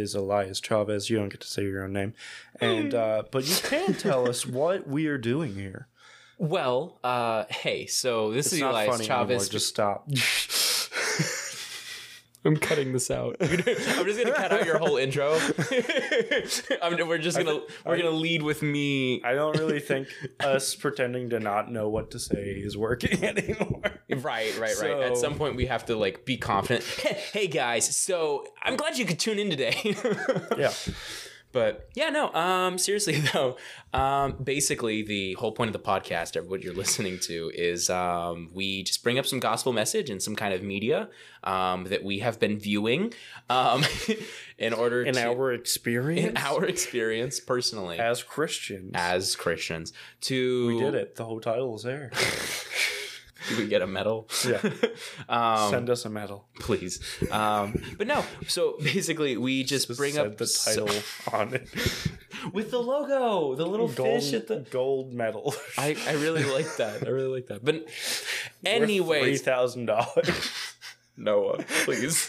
is Elias Chavez. You don't get to say your own name, and uh, but you can tell us what we are doing here. Well, uh, hey, so this It's is Elias funny anymore. Chavez. Just stop. I'm cutting this out. I'm just gonna cut out your whole intro. I'm, we're just gonna we're gonna lead with me. I don't really think us pretending to not know what to say is working anymore. Right, right, right. At some point, we have to like be confident. hey guys, so I'm glad you could tune in today. Yeah. But yeah, no. Um, seriously though, um, basically the whole point of the podcast, or what you're listening to, is um, we just bring up some gospel message and some kind of media um, that we have been viewing, um, in order to In to our experience, in our experience personally as Christians, as Christians to we did it. The whole title is there. We get a medal? Yeah. um, Send us a medal. please. Um, but no. So basically, we just bring up the title on it. with the logo, the little Gold, fish at the. gold medal. I, I really like that. I really like that. But anyway, anyways, thousand dollars. Noah, please,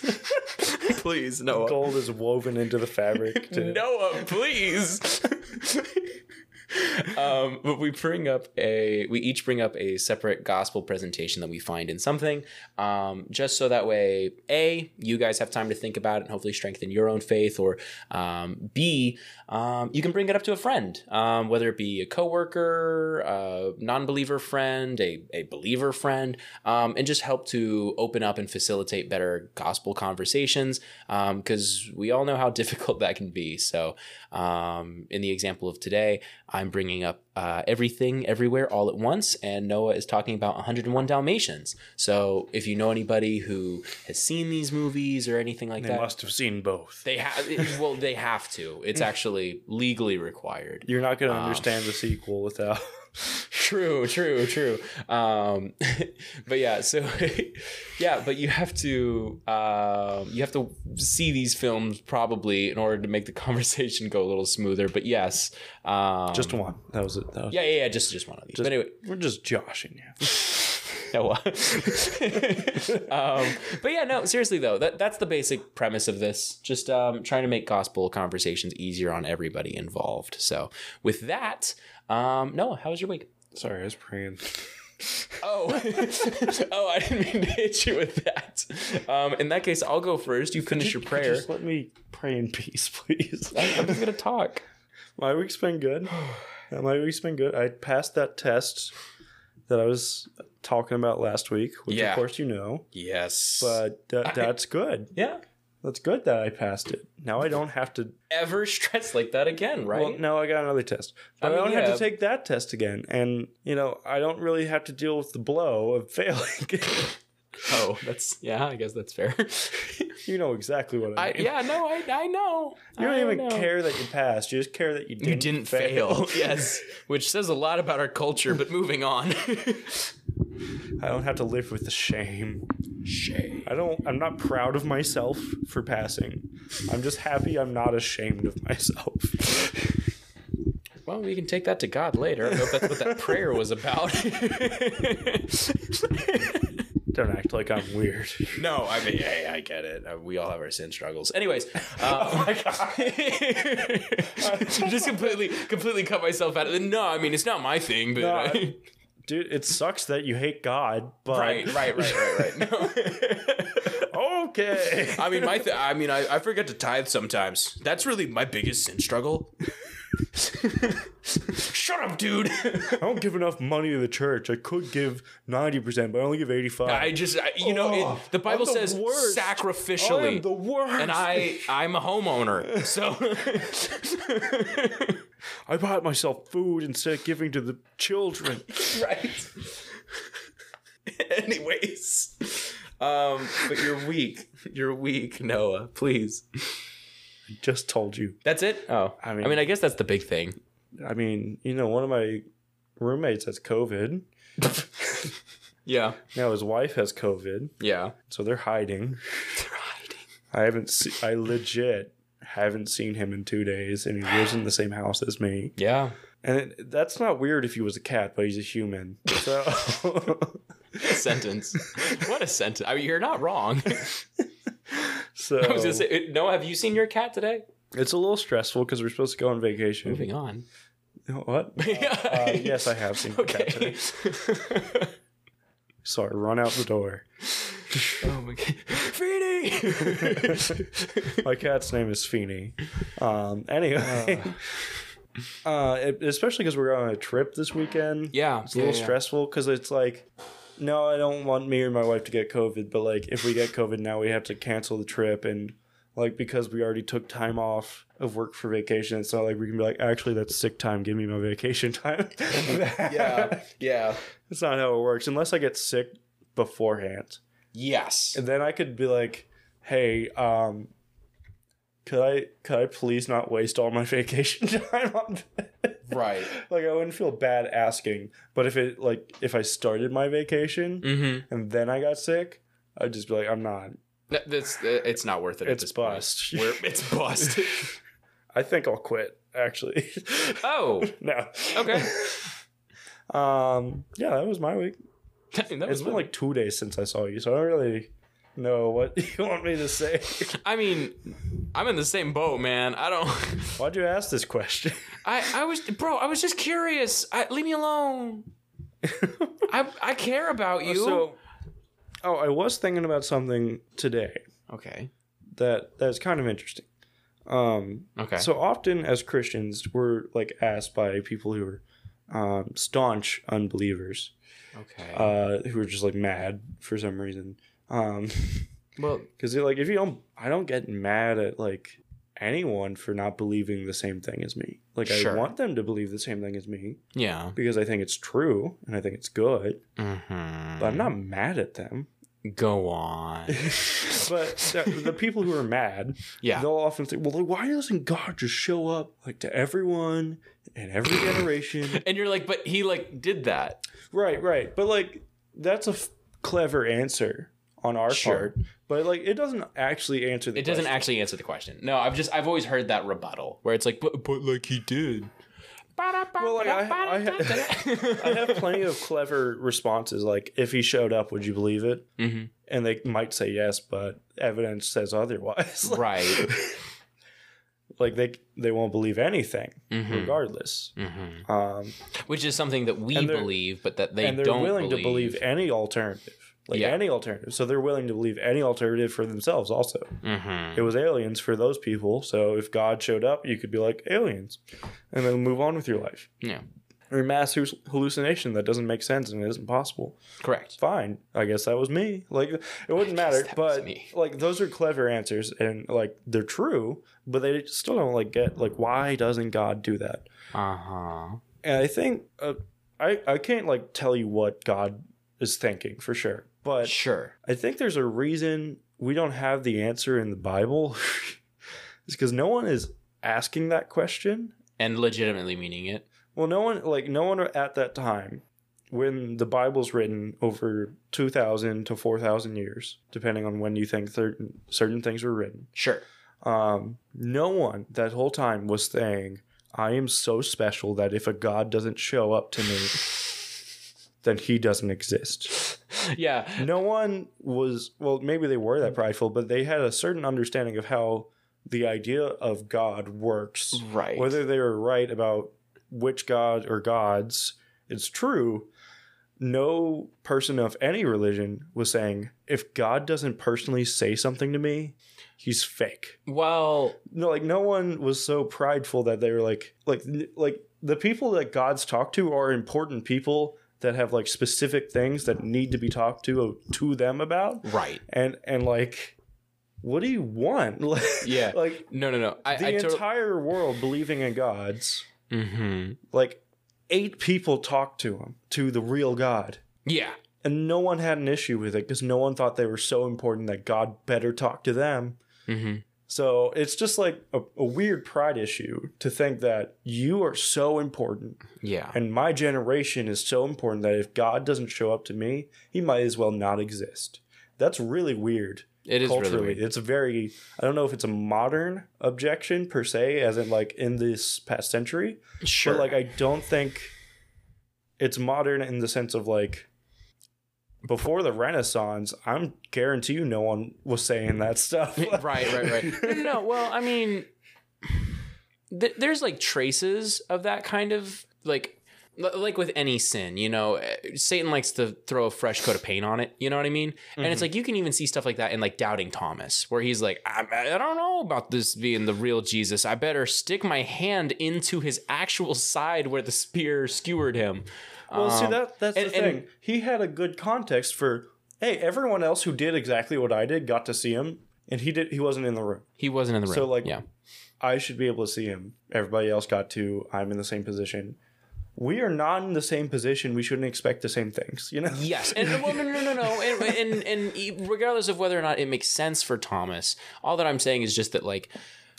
please, Noah, Gold is woven into the fabric. Noah, please. Um, but we bring up a we each bring up a separate gospel presentation that we find in something um, just so that way a you guys have time to think about it and hopefully strengthen your own faith or um, b um, you can bring it up to a friend um, whether it be a coworker a non-believer friend a, a believer friend um, and just help to open up and facilitate better gospel conversations because we all know how difficult that can be. So um, in the example of today i'm bringing up uh, everything everywhere all at once and noah is talking about 101 dalmatians so if you know anybody who has seen these movies or anything like they that they must have seen both. they have well they have to it's actually legally required You're not Um, going to understand the sequel without. true true true um but yeah so yeah but you have to um you have to see these films probably in order to make the conversation go a little smoother but yes um Just one. That was it. That was, yeah yeah yeah just just one of these but anyway We're just joshing you. no. um, but yeah, no. Seriously though, that that's the basic premise of this. Just um, trying to make gospel conversations easier on everybody involved. So with that, um, Noah, how was your week? Sorry, I was praying. Oh, oh, I didn't mean to hit you with that. Um, in that case, I'll go first. You finish your prayer. Just let me pray in peace, please. I'm just gonna talk. My week's been good. My week's been good. I passed that test that I was talking about last week, which Yeah. of course you know. Yes, But that, that's good. yeah. That's good that I passed it. Now I don't have to. Ever stress like that again, right? Well, now I got another test, but I, mean, don't have to take that test again. And you know, I don't really have to deal with the blow of failing. oh, that's yeah. I guess that's fair. you know exactly what I I, mean. yeah, no, I I know. You don't I even know. care that you passed. You just care that you didn't, You didn't fail. yes, which says a lot about our culture. But moving on. I don't have to live with the shame. Shame. I don't. I'm not proud of myself for passing. I'm just happy I'm not ashamed of myself. Well, we can take that to God later. I don't know if that's what that prayer was about. Don't act like I'm weird. no, I mean, hey, I get it. Uh, we all have our sin struggles. Anyways, um, just completely, completely cut myself out of it. No, I mean, it's not my thing, but No, I- I- Dude, it sucks that you hate God, but right, right, right, right, right. No. okay. I mean, my, th- I mean, I, I forget to tithe sometimes. That's really my biggest sin struggle. Shut up, dude. I don't give enough money to the church. I could give 90%, but I only give 85. I just, I, you know, Oh, it, the Bible the says worst. I sacrificially. am the worst. and I, I'm a homeowner, so I bought myself food instead of giving to the children. right. Anyways, um, but you're weak. You're weak, Noah. Please. Just told you. That's it. Oh, I mean, I mean, I guess that's the big thing. I mean, you know, one of my roommates has COVID. Yeah, Now his wife has COVID, yeah. so they're hiding. I haven't. Se- I legit haven't seen him in two days, and he lives in the same house as me. Yeah. And it, that's not weird if he was a cat, but he's a human. So sentence. What a sentence. I mean, you're not wrong. So I was gonna say, no. Have you seen your cat today? it's a little stressful because we're supposed to go on vacation. Moving on. What? Uh, yes, I have seen the cat Okay. today. So I run out the door. oh my god, Feeny. My cat's name is Feeny. Um, anyway, uh, it- especially because we're on a trip this weekend. yeah, It's a little yeah, yeah. stressful because it's like, no, I don't want me or my wife to get COVID, but like if we get COVID now, we have to cancel the trip and like because we already took time off of work for vacation, it's not like we can be like, actually, that's sick time. Give me my vacation time. Yeah, yeah. that's not how it works unless I get sick beforehand, Yes. and then I could be like, hey, um. Could I could I please not waste all my vacation time on this? Right. like I wouldn't feel bad asking, but if it like if I started my vacation Mm-hmm. and then I got sick, I'd just be like, I'm not. That's it's not worth it. It's bust. We're, it's bust. I think I'll quit. Actually, oh, no. okay. Um. Yeah, that was my week. that was It's been my- like two days since I saw you, so I don't really know what you want me to say. I mean, I'm in the same boat, man. I don't. Why'd you ask this question? I I was bro. I was just curious. I, leave me alone. I I care about you. So, oh, I was thinking about something today okay. that that's kind of interesting. Um. Okay. So often as Christians, we're like asked by people who are um, staunch unbelievers, okay. uh, who are just like mad for some reason. Um, well, because like if you don't, I don't get mad at like anyone for not believing the same thing as me. Like Sure. I want them to believe the same thing as me yeah. because I think it's true and I think it's good. Mm-hmm. But I'm not mad at them. Go on. but the, the people who are mad, Yeah. they'll often say, "Well, why doesn't God just show up like to everyone in every generation?" And you're like, but he like did that. right, right. But like, that's a f- clever answer on our Sure. part. But like, it doesn't actually answer the. It doesn't question. actually answer the question. No, I've just I've always heard that rebuttal where it's like, but but like he did. Well, like, I- I I have plenty of clever responses. Like, if he showed up, would you believe it? hmm And they might say yes, but evidence says otherwise. Right. like they they won't believe anything, Mhm. regardless. hmm Um, Which is something that we believe, but that they and they're don't willing believe. to believe any alternative, like Yeah. any alternative. So they're willing to believe any alternative for themselves. Also, Mhm. it was aliens for those people. So if God showed up, you could be like aliens, and then move on with your life. Yeah. Or mass hallucination that doesn't make sense and it isn't possible. Correct. Fine, I guess that was me. Like it wouldn't matter, but like those are clever answers and like they're true, but they still don't like get like why doesn't God do that? Uh huh. And I think uh, I I can't like tell you what God is thinking for sure, but Sure. I think there's a reason we don't have the answer in the Bible. it's because no one is asking that question. And legitimately meaning it. Well, no one like no one at that time when the Bible's written over 2000 to 4000 years, depending on when you think certain certain things were written. Sure. Um, no one that whole time was saying, "I am so special that if a God doesn't show up to me, then he doesn't exist." Yeah. no one was well maybe they were that prideful but they had a certain understanding of how the idea of god works Right. whether they were right about which god or gods is true no person of any religion was saying if god doesn't personally say something to me he's fake Well, no like no one was so prideful that they were like like like the people that god's talk to are important people that have like specific things that need to be talked to to them about right. and and like what do you want like, Yeah. like No, no, no. I, the I totally. entire world believing in gods mm-hmm. like eight people talked to him to the real god Yeah. and no one had an issue with it because no one thought they were so important that god better talk to them Mm-hmm. So it's just like a, a weird pride issue to think that you are so important Yeah. and my generation is so important that if god doesn't show up to me he might as well not exist that's really weird It is culturally really weird. it's a very i don't know if it's a modern objection per se as in like in this past century Sure. but like i don't think it's modern in the sense of like before the Renaissance, I'm guarantee you no one was saying that stuff. right, right, right. No, no, no, well, I mean, th- there's like traces of that kind of like. Like with any sin, you know, eh, Satan likes to throw a fresh coat of paint on it. You know what I mean? And it's like you can even see stuff like that in like Doubting Thomas, where he's like, I, I don't know about this being the real Jesus. I better stick my hand into his actual side where the spear skewered him. Well, see Um, that that's and- the thing. and- he had a good context for hey, everyone else who did exactly what I did got to see him, and he did. He wasn't in the room. He wasn't in the room. So, like, yeah, I should be able to see him. Everybody else got to. I'm in the same position. We are not in the same position. We shouldn't expect the same things. You know. Yes, and well, no, no, no, no, no, and, and and regardless of whether or not it makes sense for Thomas, all that I'm saying is just that like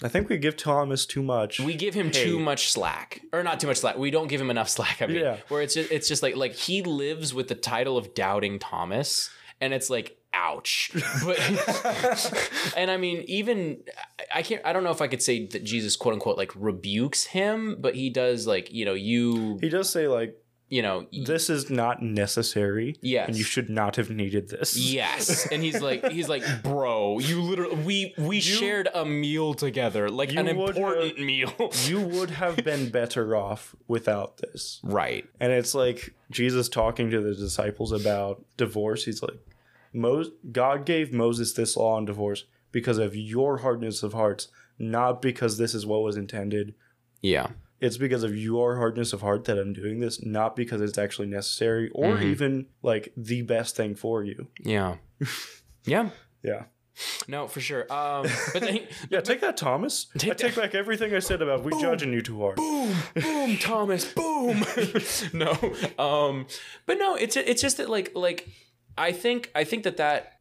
I think we give Thomas too much. we give him Hey. too much slack, or not too much slack. We don't give him enough slack. I mean, Yeah. where it's just it's just like like he lives with the title of doubting Thomas, and it's like ouch. But and I mean, even I I can't. I don't know if I could say that Jesus quote unquote like rebukes him, but he does like you know you he does say like you know this is not necessary. Yes. and you should not have needed this. Yes, and he's like, he's like, bro, you literally, we we shared a meal together, like an important have- meal. You would have been better off without this. right. And it's like Jesus talking to the disciples about divorce. He's like, Mo- God gave Moses this law on divorce because of your hardness of hearts, not because this is what was intended. Yeah. It's because of your hardness of heart that I'm doing this, not because it's actually necessary or Mhm. even like the best thing for you. Yeah. Yeah. Yeah. No, for sure. Um, but Yeah, take that, Thomas. I Take take back everything I said about we judging you too hard. boom, boom, Thomas, boom. no, um, but no, it's it's just that like like I think I think that that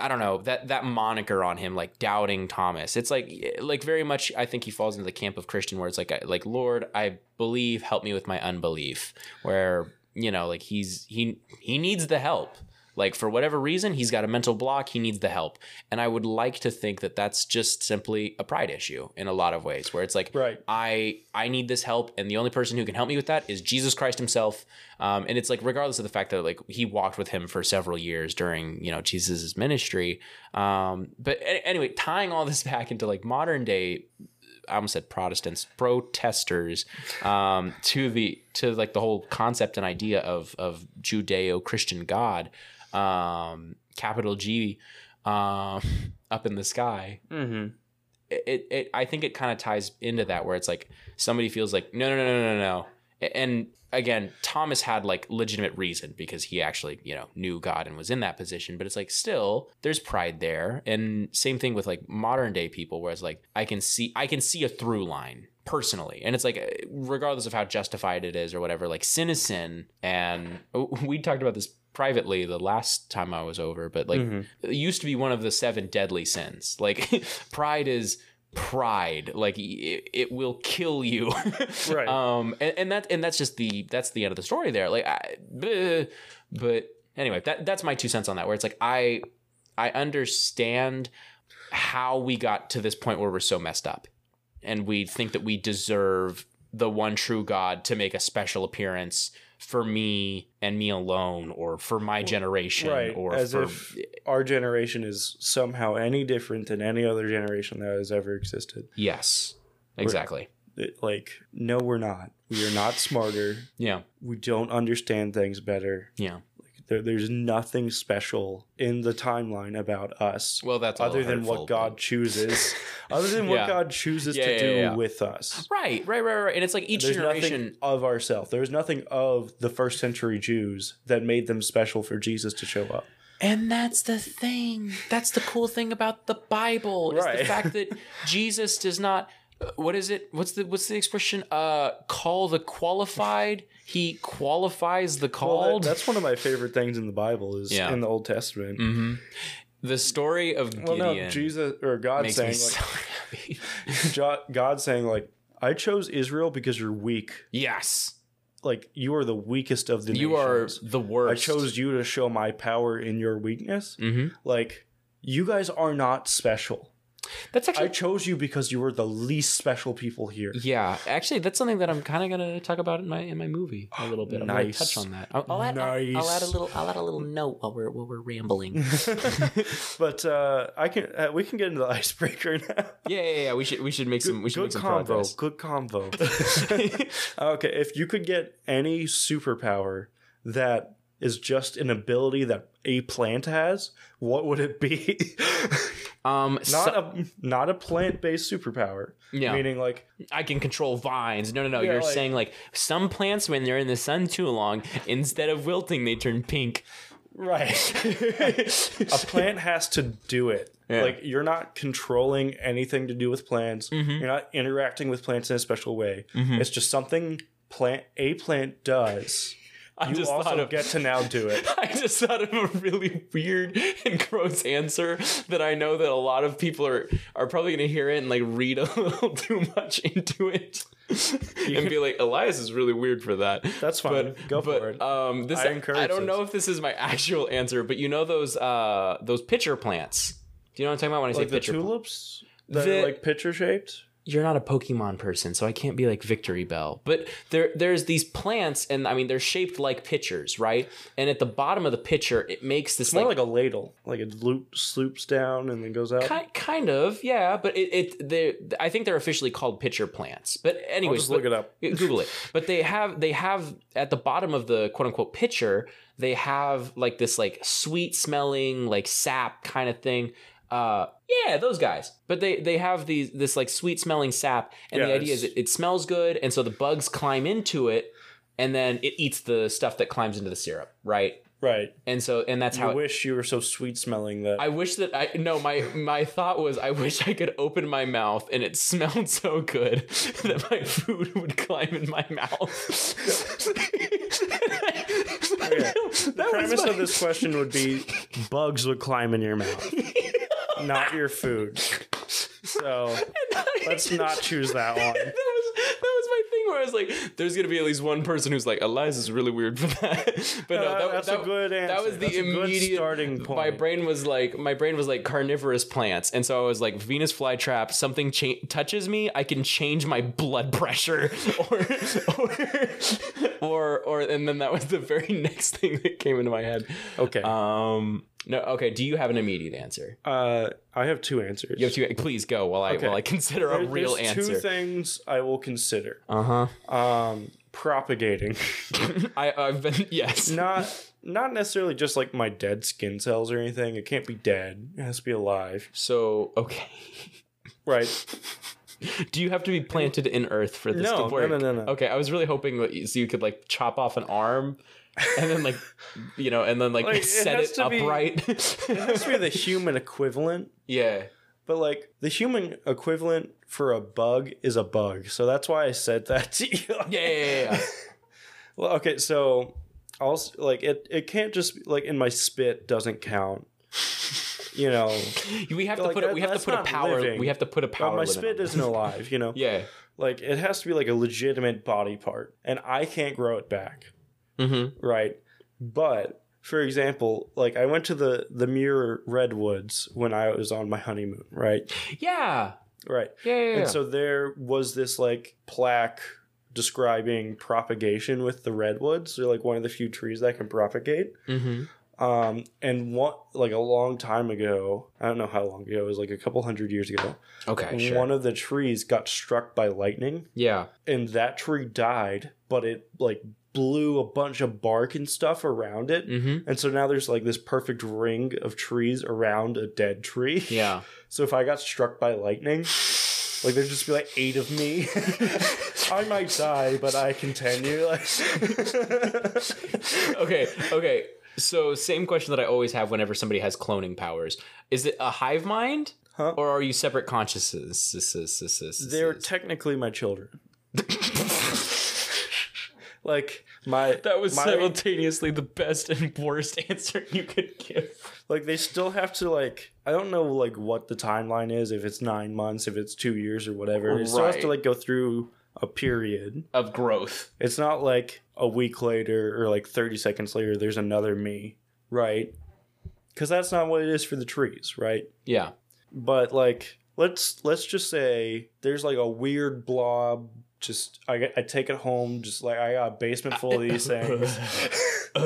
I don't know that that moniker on him like doubting Thomas. It's like like very much I think he falls into the camp of Christian where it's like uh, like Lord, I believe, help me with my unbelief. Where you know like he's he he needs the help. Like for whatever reason, he's got a mental block. He needs the help, and I would like to think that that's just simply a pride issue in a lot of ways, where it's like, Right. I I need this help, and the only person who can help me with that is Jesus Christ Himself. Um, and it's like regardless of the fact that like he walked with him for several years during you know Jesus's ministry. Um, but anyway, tying all this back into like modern day. I almost said Protestants, protesters, um, to the to like the whole concept and idea of of Judeo Christian God, um, capital G, um, up in the sky. Mm-hmm. it, it I think it kind of ties into that where it's like somebody feels like no no no no no no. And again Thomas had like legitimate reason because he actually you know knew God and was in that position but it's like still there's pride there. And same thing with like modern day people where it's like I can see I can see a through line personally. And it's like uh, regardless of how justified it is or whatever like sin is sin and we talked about this privately the last time I was over but like Mhm. it used to be one of the seven deadly sins. Like pride is pride. Like it, it will kill you. Right. Um. And, and that and that's just the that's the end of the story there. Like, I, but anyway, that that's my two cents on that. Where it's like I I understand how we got to this point where we're so messed up, and we think that we deserve the one true God to make a special appearance for me and me alone, or for my generation, Right. or As for if our generation is somehow any different than any other generation that has ever existed. Yes, exactly. It- like, no, we're not. We are not smarter. Yeah, We don't understand things better. yeah. There, there's nothing special in the timeline about us Well, that's other than what God but- chooses. other than what God chooses Yeah, to yeah, do yeah. with us. Right, right, right, right. And it's like each There's generation. of ourselves. There's nothing of the first century Jews that made them special for Jesus to show up. And that's the thing. That's the cool thing about the Bible is the fact that Jesus does not. uh, What is it? What's the what's the expression? Uh, call the qualified. He qualifies the Well, that- called. that's one of my favorite things in the Bible is Yeah. in the Old Testament. hmm The story of Well, no, Jesus or God saying like, so. God saying like, I chose Israel because you're weak. yes, Like you are the weakest of the you are the worst. I chose you to show my power in your weakness. hmm Like you guys are not special. That's actually I chose you because you were the least special people here. yeah. Actually, that's something that I'm kind of gonna talk about in my in my movie a little bit. I'm Nice. gonna touch on that. I'll, I'll, add, I'll, I'll add a little. I'll add a little note while we're while we're rambling. but uh, I can uh, we can get into the icebreaker now. yeah, yeah, yeah. We should we should make some we should make Good some combo. progress. Good combo. okay, if you could get any superpower that is just an ability that a plant has, what would it be? Um, not so- a not a plant based superpower. Yeah. Meaning like I can control vines. No, no, no. Yeah, You're like- saying like some plants when they're in the sun too long, instead of wilting, they turn pink. right. a plant has to do it. Yeah. Like you're not controlling anything to do with plants. Mm-hmm. You're not interacting with plants in a special way. It's just something plant a plant does. I You just thought also of get to now do it. I just thought of a really weird and gross answer that I know that a lot of people are are probably gonna hear it and like read a little too much into it and be like, Elias is really weird for that. That's fine. But Go but, for it. Um, this I I, don't this. know if this is my actual answer, but you know those uh those pitcher plants. Do you know what I'm talking about when I say like the pitcher? tulips that The- are like pitcher shaped. You're not a Pokemon person, so I can't be like Victreebel. But there there's these plants, and I mean they're shaped like pitchers, right? And at the bottom of the pitcher, it makes this It's more like, like, a ladle. Like it loop, sloops down and then goes out. Ki- kind of, yeah, but it, it they I think they're officially called pitcher plants. But I'll anyways, just look but- it up. Google it. But they have they have at the bottom of the quote unquote pitcher, they have like this like sweet smelling like sap kind of thing. Uh yeah, those guys. But they they have these this like sweet smelling sap and the idea is it, it smells good and so the bugs climb into it and then it eats the stuff that climbs into the syrup, right? Right. And so and that's You how it, wish you were so sweet smelling that. I wish that I no my my thought was I wish I could open my mouth and it smelled so good that my food would climb in my mouth. the That was premise my- of this question would be bugs would climb in your mouth, not your food. So let's not choose that one. That was that was my thing where I was like, "There's gonna be at least one person who's like, Eliza's really weird for that." But no, Uh, that, that's that, a good answer. That was the That's immediate starting point. My brain was like, my brain was like carnivorous plants, and so I was like, Venus flytrap. Something cha- touches me, I can change my blood pressure, or or or or, and then that was the very next thing that came into my head. Okay. Um. No. Okay. Do you have an immediate answer? Uh, I have two answers. You have to. Please go while I Okay. while I consider a There- real There's answer. two things I will consider. Uh huh. Um, propagating, I I've been yes. not not necessarily just like my dead skin cells or anything. It can't be dead. It has to be alive. So okay. Right. Do you have to be planted in earth for this No, to no, work? no, no, no. Okay, I was really hoping that you, so you could like chop off an arm, and then like, you know, and then like, Like, set has it to be- upright. It has to be the human equivalent. yeah. But like the human equivalent for a bug is a bug. So that's why I said that to you. Yeah, yeah, yeah. Well, okay, so also like it it can't just be- like in my spit doesn't count. You know, We have to Like, put a, that- we have to put a power. living. We have to put a power. my spit isn't alive, you know. Yeah. Like it has to be like a legitimate body part and I can't grow it back, Mm-hmm. right? But for example, like I went to the the Muir Redwoods when I was on my honeymoon, right? Yeah. Right. Yeah. Yeah. yeah. And so there was this like plaque describing propagation with the redwoods. They're like one of the few trees that can propagate. mm-hmm. Um, and one like a long time ago, I don't know how long ago, it was like a couple hundred years ago. Okay. Sure. One of the trees got struck by lightning, yeah. and that tree died, but it like blew a bunch of bark and stuff around it. Mm-hmm. And so now there's like this perfect ring of trees around a dead tree. Yeah. So if I got struck by lightning, like there'd just be like eight of me. I might die, but I continue. Like, okay, okay. So same question that I always have whenever somebody has cloning powers. Is it a hive mind? Huh? Or are you separate consciousnesses? they're technically my children. Like my that was my, simultaneously the best and worst answer you could give. like they still have to like I don't know like what the timeline is if it's nine months if it's two years or whatever. It still has to like go through a period. Of growth. It's not like a week later or like 30 seconds later there's another me, right? Cuz that's not what it is for the trees, right? Yeah. But like let's let's just say there's like a weird blob. Just I I take it home. Just like I got a basement full of these things.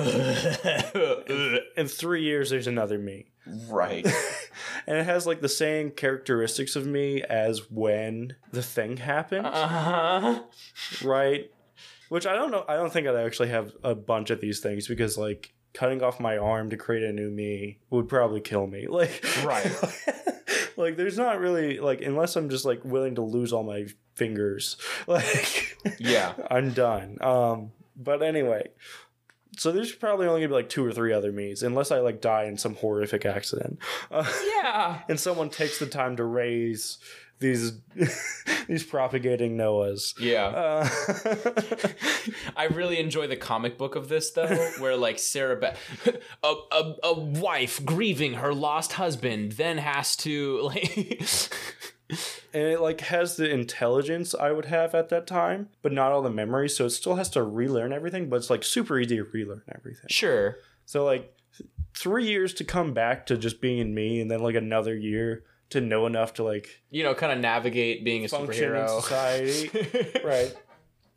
In three years, there's another me, right. and it has like the same characteristics of me as when the thing happened, Uh-huh. right? Which I don't know. I don't think I'd actually have a bunch of these things because like cutting off my arm to create a new me would probably kill me. Like Right. Like there's not really like unless I'm just like willing to lose all my fingers. Like Yeah. I'm done. Um but anyway. So there's probably only gonna be like two or three other me's, unless I like die in some horrific accident. Uh, Yeah. and someone takes the time to raise these these propagating Noahs. Yeah. Uh, I really enjoy the comic book of this though, where like Sarah, Be- a, a a wife grieving her lost husband, then has to like, and it like has the intelligence I would have at that time, but not all the memories. So it still has to relearn everything, but it's like super easy to relearn everything. sure, So like three years to come back to just being me, and then like another year to know enough to like you know, kind of navigate being a function in superhero. society. right.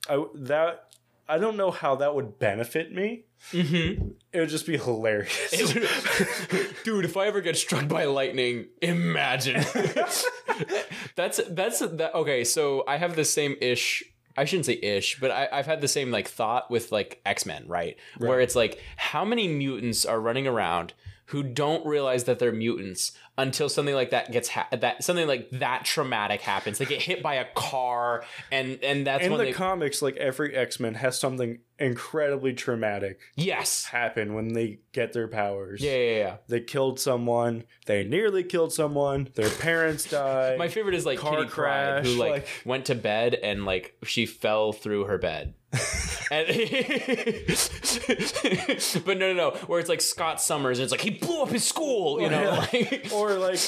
I that I don't know how that would benefit me. hmm It would just be hilarious. Dude, if I ever get struck by lightning, imagine. that's that's that. Okay, so I have the same ish. I shouldn't say ish, but I, I've had the same like thought with like X Men, right? Where it's like, how many mutants are running around who don't realize that they're mutants until something like that gets ha- that something like that traumatic happens. They get hit by a car, and and that's in the they comics, like every X Men has something incredibly traumatic yes, happen when they get their powers. yeah, yeah, yeah. They killed someone. They nearly killed someone. Their parents died. My favorite is like car Kitty Pryde, who like, like- went to bed and like she fell through her bed. and but no, no, no. Where it's like Scott Summers, and it's like he blew up his school. You know, like or like,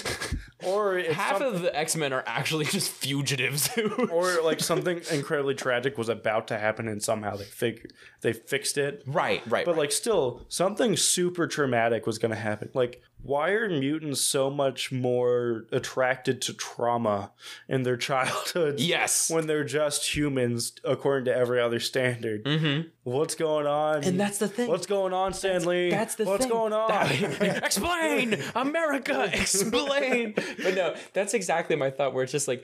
or it's half some- of the X Men are actually just fugitives. or like something incredibly tragic was about to happen and somehow they fig- they fixed it. right, right. But right. like still something super traumatic was going to happen. Like why are mutants so much more attracted to trauma in their childhood? yes. when they're just humans according to every other standard? hmm What's going on? And that's the thing. What's going on, Stan Lee? That's the What's thing. going on? explain, America, explain. but no, that's exactly my thought. Where it's just like,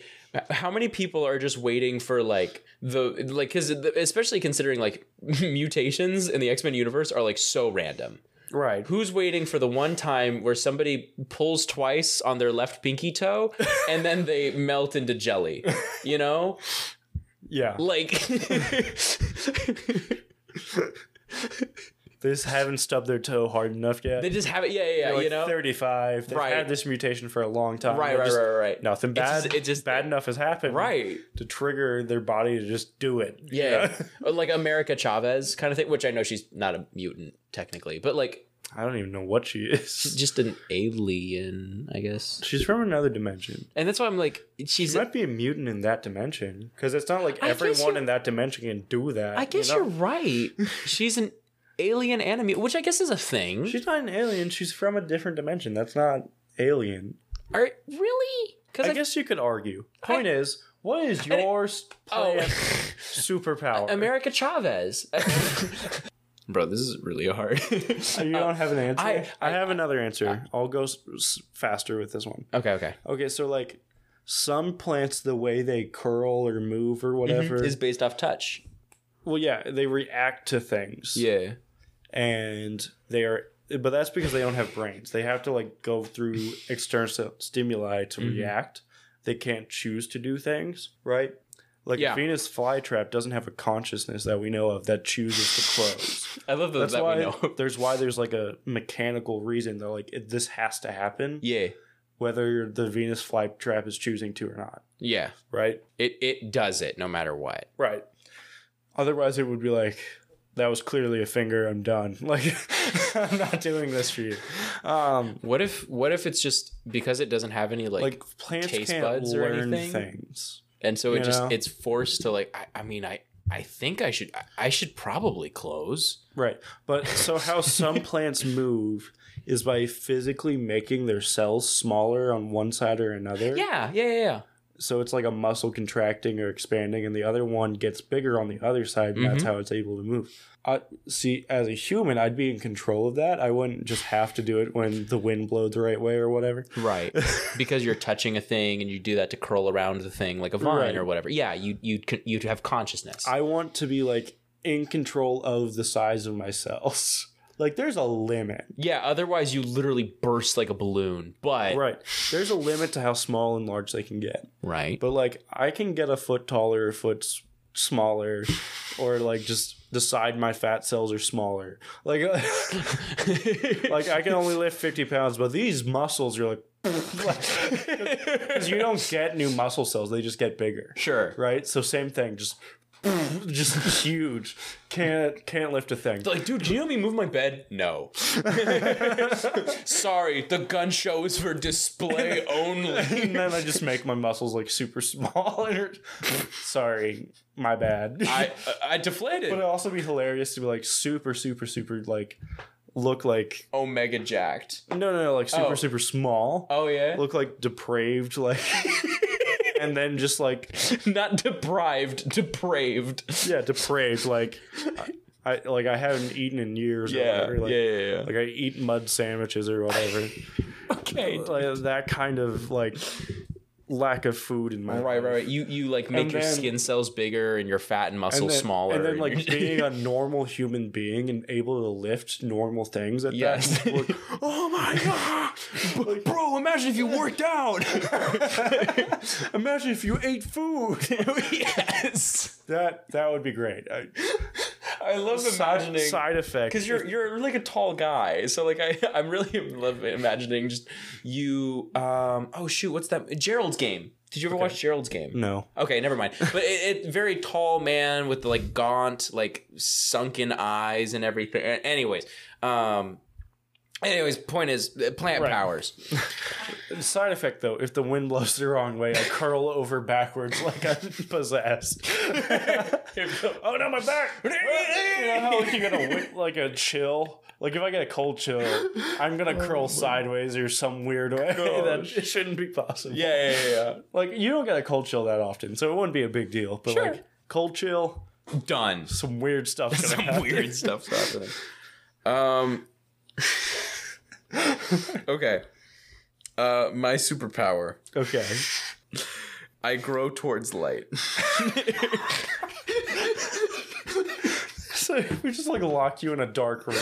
how many people are just waiting for like the like because especially considering like mutations in the X Men universe are like so random. Right. Who's waiting for the one time where somebody pulls twice on their left pinky toe and then they melt into jelly? You know, Yeah. like. They just haven't stubbed their toe hard enough yet. They just have it, yeah, yeah, yeah. Like you know, 35. They've Right. had this mutation for a long time. right, right, just- right, right. Nothing bad. just- it just- bad enough has happened. Right. To trigger their body to just do it. Yeah. Or like America Chavez kind of thing, which I know she's not a mutant technically, but like I don't even know what she is. She's just an alien, I guess. She's from another dimension. And that's why I'm like, she's. She might be a mutant in that dimension because it's not like I everyone in that dimension can do that. I guess you know? you're right. She's an alien and a mutant, which I guess is a thing. She's not an alien. She's from a different dimension. That's not alien. Are really? Because I guess you could argue. Point is, what is your s- Oh. superpower? America Chavez. Bro, this is really hard. Uh, you don't have an answer. I- I, I- have another answer. I'll go s- s- faster with this one. okay, okay. Okay, so like some plants, the way they curl or move or mm-hmm. whatever. Is based off touch. well, yeah, they react to things. Yeah. And they are but that's because they don't have brains they have to like go through external st- stimuli to Mhm. react they can't choose to do things right like Yeah. venus flytrap doesn't have a consciousness that we know of that chooses to close I love that, that's that why we know. there's why there's like a mechanical reason they're like it, this has to happen yeah. whether the venus flytrap is choosing to or not Yeah. right It it does it no matter what. right otherwise it would be like that was clearly a finger i'm done like i'm not doing this for you um What if what if it's just because it doesn't have any like, like plants taste can't buds or learn anything? things. and so it just know? it's forced to like I, I mean I I think I should I- I should probably close. Right. But so how some plants move is by physically making their cells smaller on one side or another. Yeah, yeah, yeah, yeah. So it's like a muscle contracting or expanding, and the other one gets bigger on the other side, and that's Mhm. how it's able to move. I see. As a human, I'd be in control of that. I wouldn't just have to do it when the wind blows the right way or whatever. Right. because you're touching a thing and you do that to curl around the thing like a vine Right. or whatever. Yeah, you you you'd have consciousness. I want to be like in control of the size of my cells. Like, there's a limit. yeah, otherwise you literally burst like a balloon. But Right. There's a limit to how small and large they can get. right. But like I can get a foot taller, a foot s- smaller, or like just decide my fat cells are smaller. Like uh, like I can only lift 50 pounds, but these muscles are like because you don't get new muscle cells, they just get bigger. sure. Right? So same thing, just just huge. Can't can't lift a thing. Like, dude, can you help me move my bed? No. Sorry, the gun show is for display only. and then I just make my muscles like super small. Sorry, my bad. I I deflated. But it'd also be hilarious to be like super, super, super like look like Omega jacked. no, no, no, like super, Oh. super small. Oh yeah. Look like depraved, like, and then just like Not deprived, depraved. yeah, depraved. Like I like I haven't eaten in years. Yeah, whatever. Like, yeah, yeah, yeah. Like I eat mud sandwiches or whatever. Okay. like that kind of like lack of food in my Right, life. right, right. You you like make And your then- skin cells bigger and your fat and muscles and then, smaller. and then like being a normal human being and able to lift normal things at Yes. that like, oh my god bro, imagine if you worked out. imagine if you ate food yes. that that would be great I, I love imagining side effect because you're you're like a tall guy, so like I I'm really love imagining just you. Um. Oh shoot, what's that? Gerald's game. Did you ever watch Gerald's game? no Okay, never mind. But it, it very tall man with the like gaunt, like sunken eyes and everything. Anyways, um, anyways, point is uh, plant Right. powers. side effect though if the wind blows the wrong way I curl over backwards like I'm possessed oh no my back you know how like you get a wi- like a chill like if I get a cold chill I'm gonna curl sideways or some weird way that it shouldn't be possible Yeah, yeah, yeah. like you don't get a cold chill that often so it wouldn't be a big deal but Sure. like cold chill Done. some weird stuff gonna Some happen. weird stuff's happening. Um. okay. Uh, my superpower. okay I grow towards light. so we just like lock you in a dark room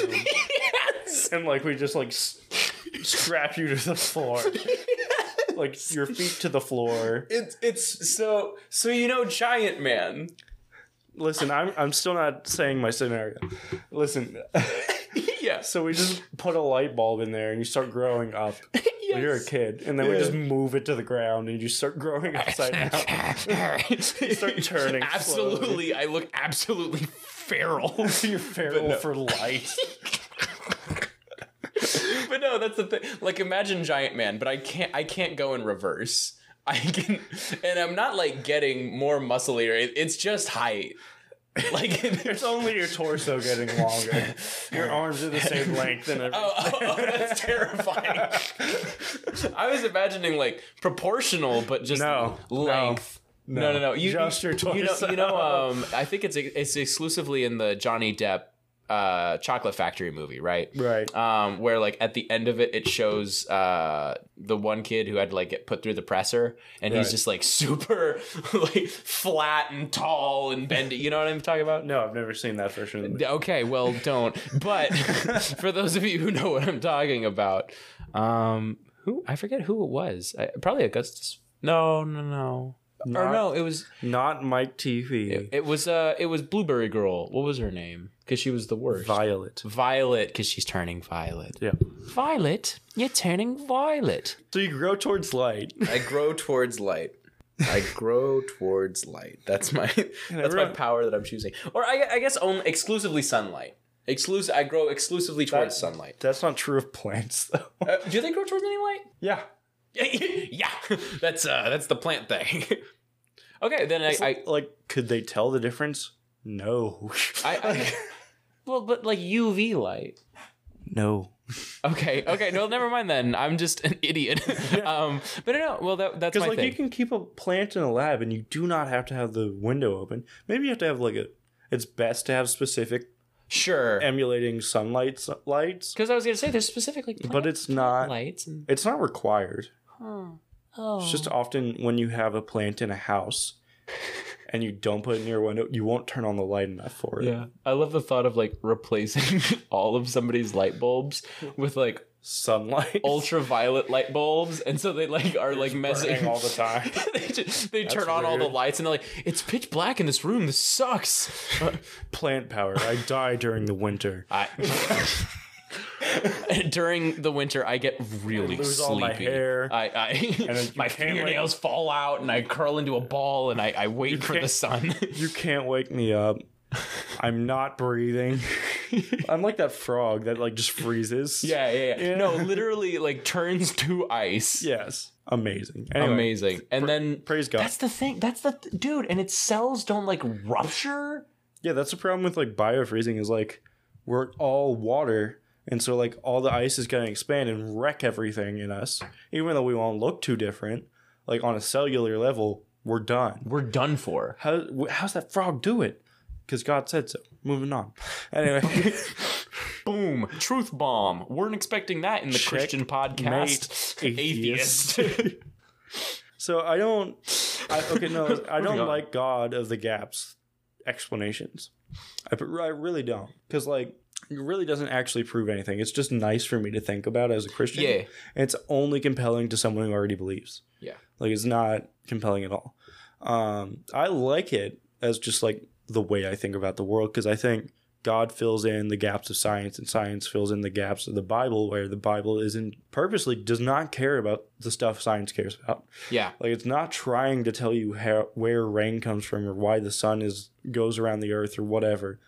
and like we just like s- strap you to the floor like your feet to the floor It's it's so so you know Giant Man. listen i'm i'm still not saying my scenario listen Yes. so we just put a light bulb in there and you start growing up when you're a kid and then we just move it to the ground and you start growing upside down you start turning Absolutely, I look absolutely feral. you're feral no. for light but no, that's the thing. Like imagine Giant Man, but I can't I can't go in reverse. I can and I'm not like getting more musclier. It, it's just height. Like it's only your torso getting longer your arms are the same length and everything. Oh, oh, oh, that's terrifying. I was imagining like proportional, but just No, length. No, no, no. You, Just your You know, torso. you know. Um, I think it's it's exclusively in the Johnny Depp uh, Chocolate Factory movie, right? right Um, where like at the end of it, it shows uh the one kid who had to like get put through the presser, and he's just like super like flat and tall and bendy. You know what I'm talking about? no i've never seen that version of the movie. Okay, well, don't. But for those of you who know what I'm talking about, um, who I forget who it was. I, probably Augustus. No, no, no. Or no, it was Not Mike Teavee. it was uh it was Blueberry Girl. What was her name? Because she was the worst. Violet. Violet, because she's turning violet. Yeah. Violet, you're turning violet. So you grow towards light. I grow towards light. I grow towards light. That's my that's my power that I'm choosing. Or I, I guess only exclusively sunlight. Exclusive. I grow exclusively towards That- sunlight. That's not true of plants, though. Uh, do they grow towards any light? yeah. yeah, that's uh that's the plant thing. okay, then I, I like, could they tell the difference? No. I, I well, but like UV light. no. Okay, okay, no, never mind then. I'm just an idiot. um, but no, well, that, that's Because like thing. you can keep a plant in a lab, and you do not have to have the window open. Maybe you have to have like a. It's best to have specific sure, emulating sunlight lights, because I was gonna say there's specific like but it's not. lights and It's not required. Oh, It's just oh. often when you have a plant in a house, and you don't put it near a window, you won't turn on the light enough for it. yeah. I love the thought of like replacing all of somebody's light bulbs with like Sunlight ultraviolet light bulbs, and so they like are like messing all the time. they just, they turn on all the lights and they're like, it's pitch black in this room. This sucks. Plant power. I die during the winter. I, during the winter, I get really I lose sleepy. all my hair. I, I then my fingernails fall out, and I curl into a ball, and I, I wait for the sun. You can't wake me up. I'm not breathing. I'm like that frog that like just freezes. yeah, yeah, yeah, Yeah. No, literally, like turns to ice. Yes. Amazing. Anyway, Amazing. And then Praise God. that's the thing. That's the th- dude. And its cells don't like rupture. Yeah, that's the problem with like biofreezing is like we're all water, and so like all the ice is gonna expand and wreck everything in us. Even though we won't look too different, like on a cellular level, we're done. We're done for. How how's that frog do it? Because God said so. Moving on. Anyway, Boom. Truth bomb. We weren't expecting that in the Check Christian podcast. mate, Atheist. atheist. so I don't. I, okay, no, I don't like God of the gaps explanations. I, I really don't because like it really doesn't actually prove anything. It's just nice for me to think about as a Christian. yeah. and it's only compelling to someone who already believes. Yeah. like it's not compelling at all. Um, I like it as just like the way I think about the world because I think God fills in the gaps of science and science fills in the gaps of the Bible where the Bible isn't purposely does not care about the stuff science cares about. Yeah. Like it's not trying to tell you how where rain comes from or why the sun is goes around the earth or whatever.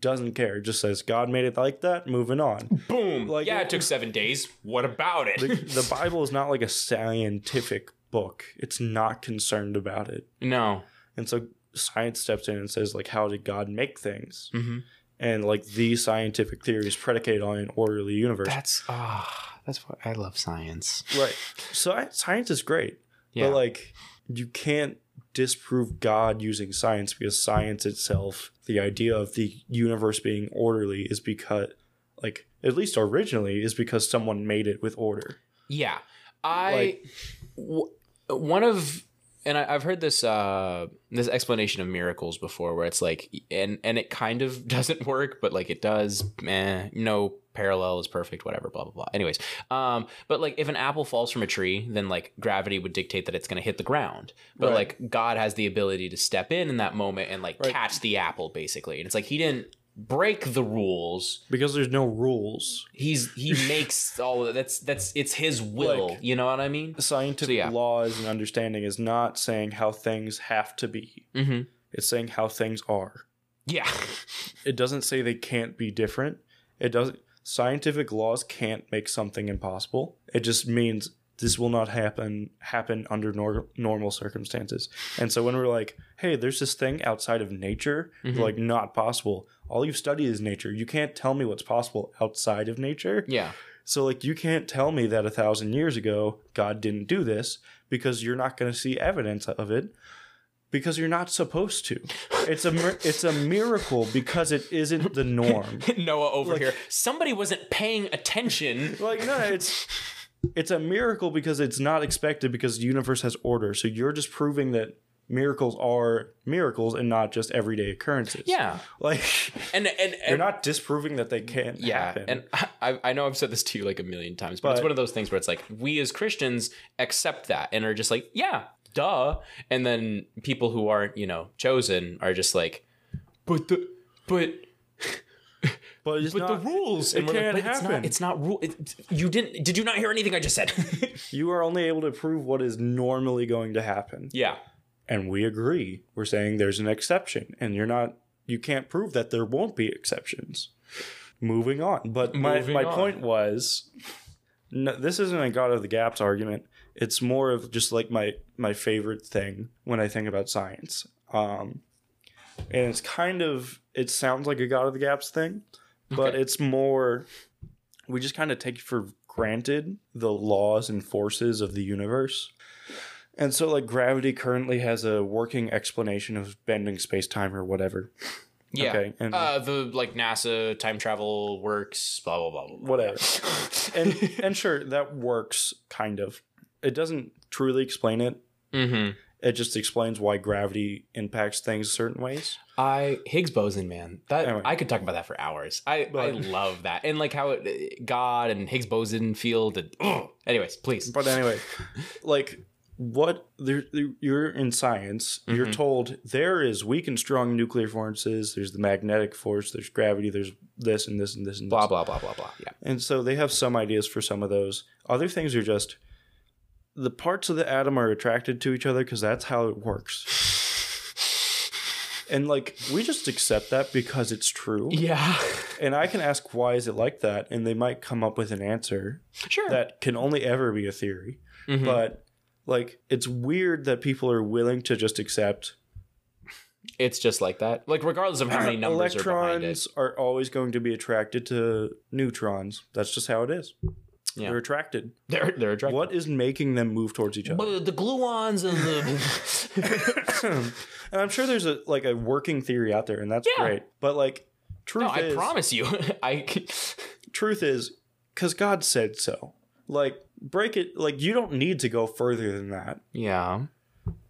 Doesn't care. Just says God made it like that. Moving on. Boom. Like- yeah, it took seven days. What about it? the, the Bible is not like a scientific book. It's not concerned about it. no. And so science steps in and says like how did God make things? Mm-hmm. And like the scientific theories predicated on an orderly universe. That's ah, that's why I love science. right. So science is great. Yeah. But like you can't disprove God using science because science itself, the idea of the universe being orderly is because like at least originally is because someone made it with order. Yeah, I Like- w- one of and I, I've heard this uh this explanation of miracles before, where it's like and and it kind of doesn't work, but like it does. Eh, no parallel is perfect. Whatever. Blah blah blah. Anyways, um, but like if an apple falls from a tree, then like gravity would dictate that it's going to hit the ground. But Right. like God has the ability to step in in that moment and like Right. catch the apple, basically. And it's like he didn't break the rules Because there's no rules. he's he makes all of that's that's it's his will Like- you know what i mean scientific So, yeah. laws and understanding is not saying how things have to be. mm-hmm. It's saying how things are. yeah It doesn't say they can't be different. It doesn't scientific laws can't make something impossible. It just means this will not happen happen under nor- normal circumstances. And so when we're like, "Hey, there's this thing outside of nature," we're Mhm. like not possible. All you've studied is nature. You can't tell me what's possible outside of nature. yeah So like you can't tell me that a thousand years ago God didn't do this because you're not going to see evidence of it because you're not supposed to. It's a it's a miracle because it isn't the norm. noah over Like- here somebody wasn't paying attention like no, it's it's a miracle because it's not expected because the universe has order. So you're just proving that miracles are miracles and not just everyday occurrences. yeah Like and and, you're not disproving that they can't yeah happen. and I, I know i've said this to you like a million times but, it's one of those things where it's like we as christians accept that and are just like yeah duh and then people who aren't you know chosen are just like but the but but but not, the rules it and we're like, can't but it's not happen. it's not rule it, you didn't did you not hear anything i just said you are only able to prove what is normally going to happen. yeah and we agree. We're saying there's an exception, and you're not. You can't prove that there won't be exceptions. Moving on, but my Moving my on. point was, no, this isn't a God of the Gaps argument. It's more of just like my my favorite thing when I think about science. Um, and it's kind of it sounds like a God of the Gaps thing, but Okay. it's more we just kind of take for granted the laws and forces of the universe. And so, like, gravity currently has a working explanation of bending space time or whatever. Yeah. Okay, and- uh, the like NASA time travel works. Blah blah blah. blah, blah. Whatever. And and sure, that works kind of. It doesn't truly explain it. mm-hmm. It just explains why gravity impacts things certain ways. I Higgs boson, man. That Anyway. I could talk about that for hours. I I love that, and like how it, God and Higgs boson field. And. Anyways, please. But anyway, like what there you're in science, you're Mhm. told there is weak and strong nuclear forces, there's the magnetic force, there's gravity, there's this and this and this and Blah this. blah blah blah blah. Yeah. And so they have some ideas for some of those. Other things are just the parts of the atom are attracted to each other because that's how it works. And like we just accept that because it's true. Yeah. And I can ask why is it like that and they might come up with an answer Sure. that can only ever be a theory. Mhm. But like it's weird that people are willing to just accept it's just like that. Like regardless of how many numbers are electrons are, always going to be attracted to neutrons. That's just how it is. Yeah. They're attracted. They're they're attracted. What is making them move towards each other? But the gluons and the and I'm sure there's a like a working theory out there, and that's Yeah. great. But like, truth no, I promise you, I truth is, because God said so. Like, break it. Like, you don't need to go further than that. yeah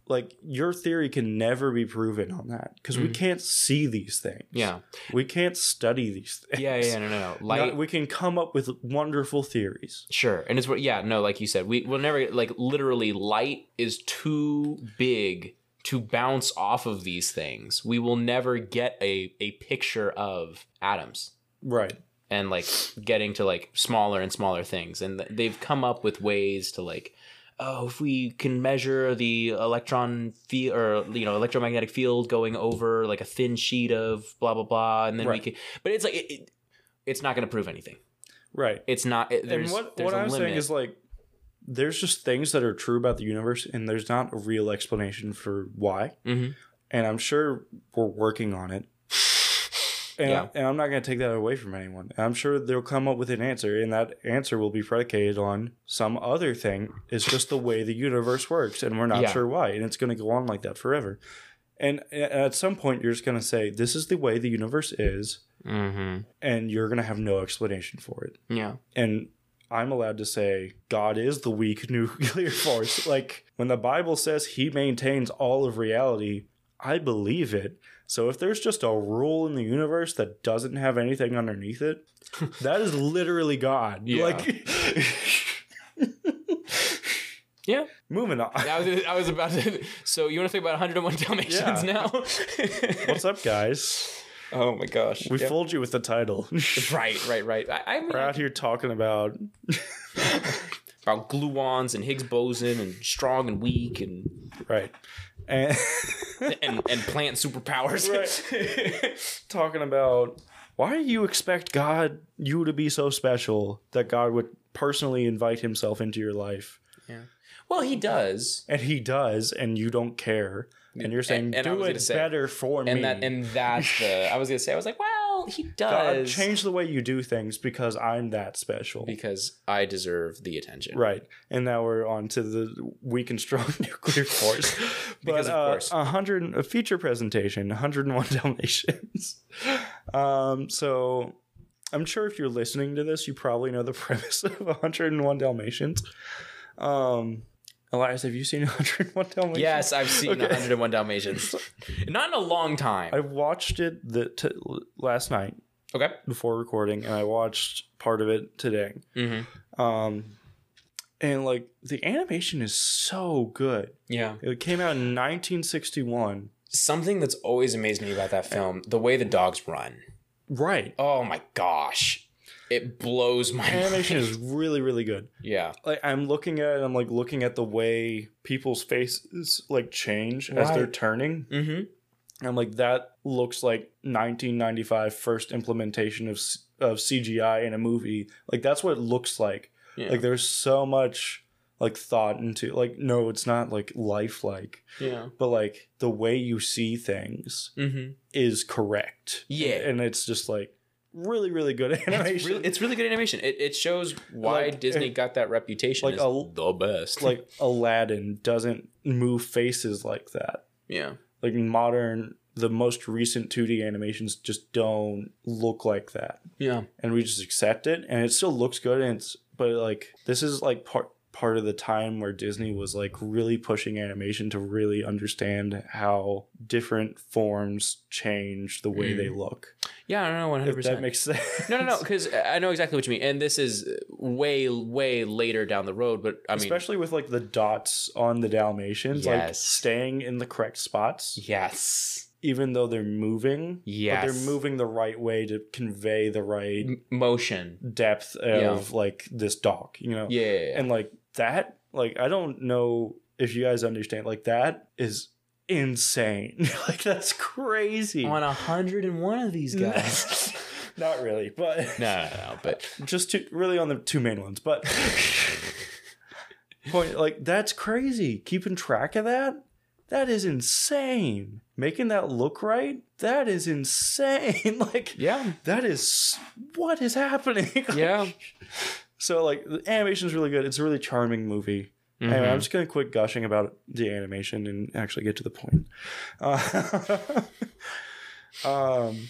Like, your theory can never be proven on that because we Mhm. can't see these things. yeah we can't study these things. yeah yeah no no no light Not- we can come up with wonderful theories. Sure, and it's what yeah no like you said we will never like literally light is too big to bounce off of these things. We will never get a a picture of atoms Right. And like getting to like smaller and smaller things, and they've come up with ways to like. Oh, if we can measure the electron field or you know electromagnetic field going over like a thin sheet of blah blah blah, and then Right. we can. But it's like it, it, it's not going to prove anything. Right. It's not. It, there's and what, there's what I'm limit. saying is like there's just things that are true about the universe and there's not a real explanation for why. Mhm. And I'm sure we're working on it. And, Yeah. and I'm not going to take that away from anyone. And I'm sure they'll come up with an answer, and that answer will be predicated on some other thing. It's just the way the universe works, and we're not Yeah. sure why. And it's going to go on like that forever. And at some point, you're just going to say, This is the way the universe is, Mm-hmm. and you're going to have no explanation for it Yeah. and I'm allowed to say God is the weak nuclear force. like when the Bible says he maintains all of reality, I believe it. So if there's just a rule in the universe that doesn't have anything underneath it, that is literally God. Yeah. Like Yeah. moving on. I was, I was about to. So you want to think about 101 Dalmatians Yeah. now? What's up, guys? Oh my gosh. We Yep. fooled you with the title. Right, right, right. I, I mean, We're out here talking about about gluons and Higgs boson and strong and weak and right. And and, and plant superpowers. talking about why do you expect God you to be so special that God would personally invite himself into your life Yeah. well, he does, and he does and you don't care and you're saying And- and do it say- better for and me that and that's the. I was gonna say. I was like, well, he God does. change the way you do things because I'm that special. Because I deserve the attention. right. And now we're on to the weak and strong nuclear force. Because but of uh, course. a hundred a feature presentation 101 dalmatians um so i'm sure if you're listening to this you probably know the premise of 101 dalmatians. Um elias have you seen 101 dalmatians Yes, I've seen Okay. 101 Dalmatians. Not in a long time. i watched it the t- last night okay. before recording and i watched part of it today Mm-hmm. um and like the animation is so good Yeah. it came out in 1961 Something that's always amazed me about that film, the way the dogs run. right Oh my gosh. It blows my animation mind. is really really good Yeah. like i'm looking at it i'm like looking at the way people's faces like change as they're turning Mm-hmm. and i'm like that looks like 1995 first implementation of of cgi in a movie like that's what it looks like Yeah. like there's so much like thought into like no it's not like lifelike yeah. but like the way you see things Mm-hmm. is correct Yeah. and it's just like really really good animation. It's really, it's really good animation. It, it shows why Like, Disney it- got that reputation like as a- the best. like Aladdin doesn't move faces like that. yeah, Like modern, the most recent 2D animations just don't look like that, yeah, and we just accept it, and it still looks good. And it's but like this is like part part of the time where Disney was like really pushing animation to really understand how different forms change the way they mm. look. yeah. I don't know, one hundred If that percent. makes sense. No, no, no, because I know exactly what you mean, and this is way, way later down the road. But I mean, Especially with like the dots on the Dalmatians, like staying in the correct spots. yes, even though they're moving, but Yes. they're moving the right way to convey the right M- motion. depth of like this dog, you know? Yeah, yeah, yeah. And like that, like I don't know if you guys understand, like that is insane. like that's crazy. on a hundred and one of these guys. Not really, but no, no, no, but just two, really on the two main ones. But point like that's crazy. Keeping track of that, that is insane. Making that look right, that is insane. like yeah, that is what is happening. yeah. So like the animation is really good. It's a really charming movie. Anyway, Mm-hmm. I'm just gonna quit gushing about the animation and actually get to the point. Uh, um,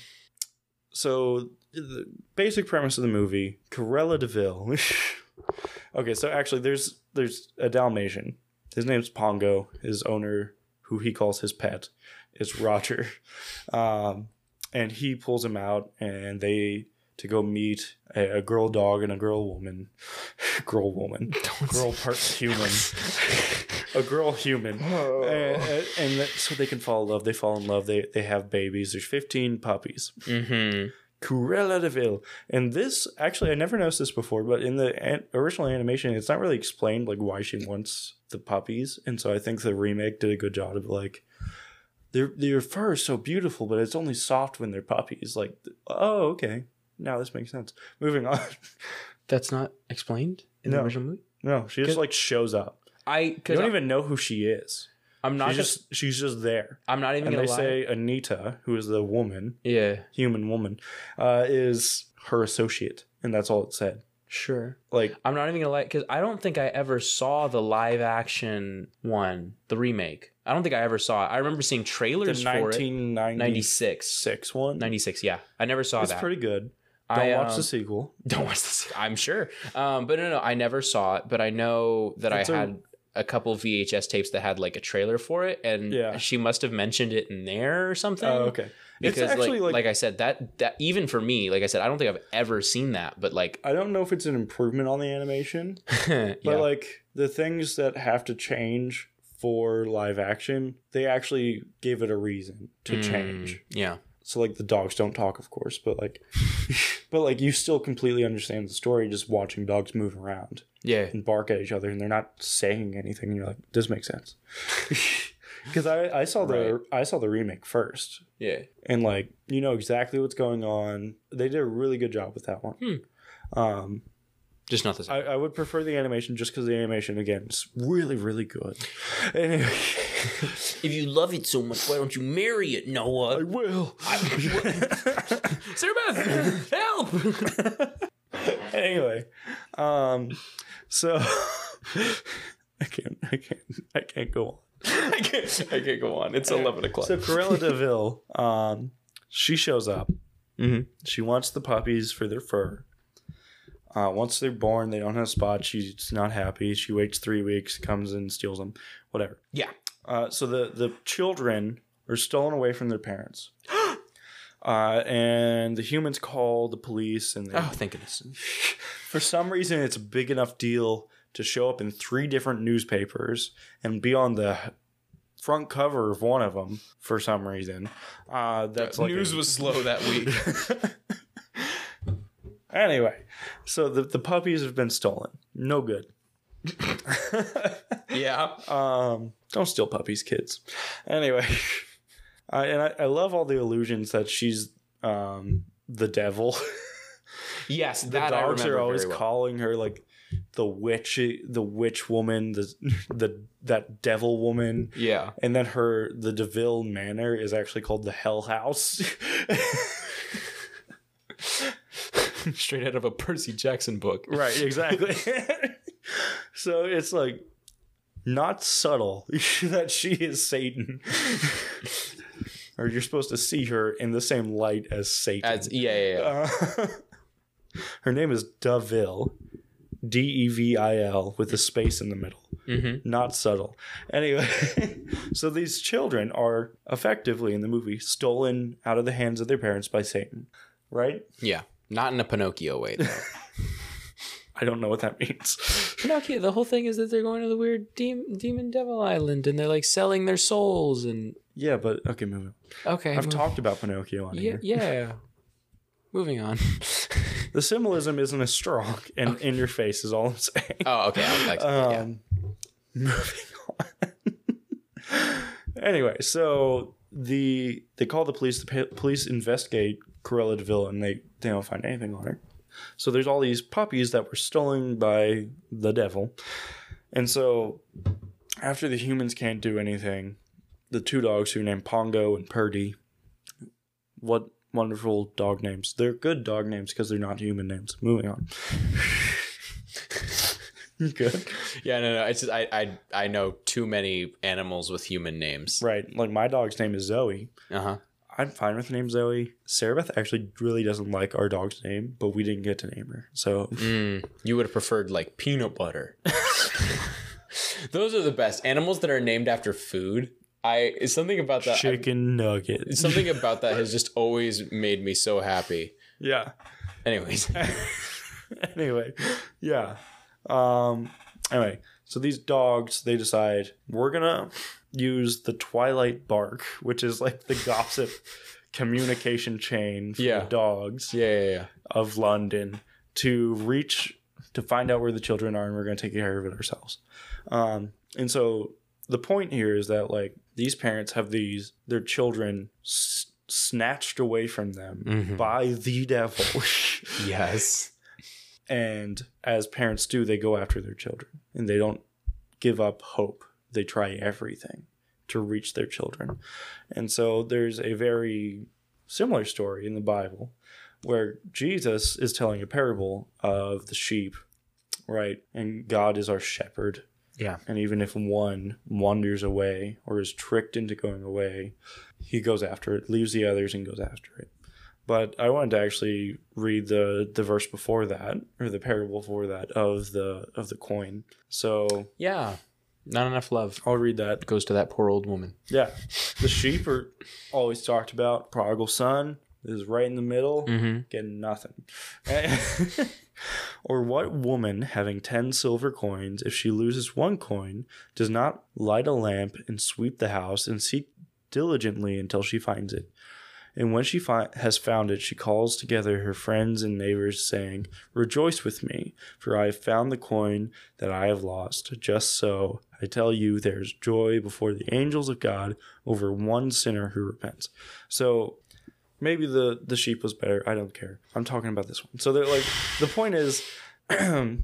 so the basic premise of the movie: Cruella de Vil. okay, so actually, there's there's a Dalmatian. His name's Pongo. His owner, who he calls his pet, is Roger, um, and he pulls him out, and they to go meet a, a girl dog and a girl woman, girl woman, girl part human, a girl human, and, and, and that- so they can fall in love. They fall in love. They they have babies. There's 15 puppies. Mm-hmm. Cruella de Vil. And this, actually, I never noticed this before, but in the an- original animation, it's not really explained like why she wants the puppies. And so I think the remake did a good job of like, their their fur is so beautiful, but it's only soft when they're puppies. Like, oh, okay, now this makes sense. Moving on. That's not explained in No. the original movie. no, she just like shows up. I You don't even know who she is. I'm not She's just. just she's just there. I'm not even And gonna they lie. say Anita, who is the woman, yeah, human woman, uh, is her associate, and that's all it said. sure. Like I'm not even gonna lie because I don't think I ever saw the live action one, the remake. I don't think I ever saw it. I remember seeing the trailers for it. 1996 96. one. 96, yeah. I never saw It's that. pretty good. Don't I, watch um, the sequel. Don't watch the sequel. I'm sure. Um, but no, no, I never saw it. But I know that It's I a- had a couple VHS tapes that had like a trailer for it, and Yeah. she must have mentioned it in there or something. Oh, okay. Because it's actually like, like, like I said, that that even for me, like I said, I don't think I've ever seen that. But like, I don't know if it's an improvement on the animation, yeah, but like the things that have to change for live action, they actually gave it a reason to Mm, change. Yeah, So like the dogs don't talk, of course, but like, but like you still completely understand the story just watching dogs move around yeah, and bark at each other, and they're not saying anything. And you're like, this makes sense. Because I, I saw the I saw the remake first, yeah. and like you know exactly what's going on. They did a really good job with that one. Hmm. Um, Just not the same. I, I would prefer the animation just because the animation again is really really good. Anyway, if you love it so much, why don't you marry it, Noah? I will. I, Sarah Beth, help! anyway, um, so I can't I can't I can't go on. I can't. I can't go on. It's eleven o'clock. So Cruella de Vil, um, she shows up. Mhm. She wants the puppies for their fur. Uh, once they're born, they don't have spots. She's not happy. She waits three weeks, comes and steals them, whatever. Yeah. Uh, so the the children are stolen away from their parents. Uh, and the humans call the police, and they, Oh, thank goodness. for some reason, it's a big enough deal to show up in three different newspapers and be on the front cover of one of them for some reason. Uh, that's like News a- was slow that week. anyway. So the the puppies have been stolen. No good. yeah. Um, don't steal puppies, kids. Anyway, I, and I, I love all the illusions that she's um, the devil. Yes, the dogs are always well. calling her like the witch, the witch woman, the the that devil woman, Yeah. and then her the Deville Manor is actually called the Hell House. Straight out of a Percy Jackson book. Right, exactly. so it's like not subtle that she is Satan. or you're supposed to see her in the same light as Satan. As, yeah, yeah, yeah. Uh, her name is Deville. D E V I L with a space in the middle. Mm-hmm. Not subtle. Anyway, so these children are effectively in the movie stolen out of the hands of their parents by Satan, right? Yeah. Not in a Pinocchio way, though. I don't know what that means. Pinocchio, the whole thing is that they're going to the weird demon, demon devil island and they're like selling their souls and. Yeah, but okay, moving. on. Okay. I've move- talked about Pinocchio on Yeah. here. yeah. Moving on. The symbolism isn't as strong and in your face is all I'm saying. oh, okay. I'll, like, yeah. Um, moving on. anyway, so the they call the police. The police investigate Cruella de Vil, and they they don't find anything on her. So there's all these puppies that were stolen by the devil, and so after the humans can't do anything, the two dogs who are named Pongo and Perdy. What wonderful dog names! They're good dog names because they're not human names. Moving on. good. Yeah, no, no. It's just, I, I, I know too many animals with human names. Right. Like my dog's name is Zoe. Uh huh. I'm fine with the name Zoe. Sarah Beth actually really doesn't like our dog's name, but we didn't get to name her. So Mm, you would have preferred like peanut butter. Those are the best animals that are named after food. I it's something about that. chicken nugget. Something about that has just always made me so happy. yeah. Anyways, anyway, yeah. Um anyway, so these dogs they decide we're going to use the twilight bark, which is like the gossip communication chain for Yeah. dogs. yeah, yeah, yeah. of London to reach to find out where the children are, and we're going to take care of it ourselves. Um, and so the point here is that like these parents have these their children s- snatched away from them Mhm. by the devil. Yes. and as parents do, they go after their children and they don't give up hope. They try everything to reach their children. And so there's a very similar story in the Bible where Jesus is telling a parable of the sheep, right? And God is our shepherd. Yeah. And even if one wanders away or is tricked into going away, he goes after it, leaves the others, and goes after it. But I wanted to actually read the the verse before that, or the parable before that of the of the coin. So Yeah. Not enough love I'll read that. goes to that poor old woman. Yeah, the sheep are always talked about. Prodigal son is right in the middle, Mm-hmm. getting nothing. or what woman having ten silver coins, if she loses one coin, does not light a lamp and sweep the house and seek diligently until she finds it? And when she fi- has found it, she calls together her friends and neighbors, saying, Rejoice with me, for I have found the coin that I have lost. Just so, I tell you, there is joy before the angels of God over one sinner who repents. So, maybe the, the sheep was better. I don't care. I'm talking about this one. So, they're like, the point is,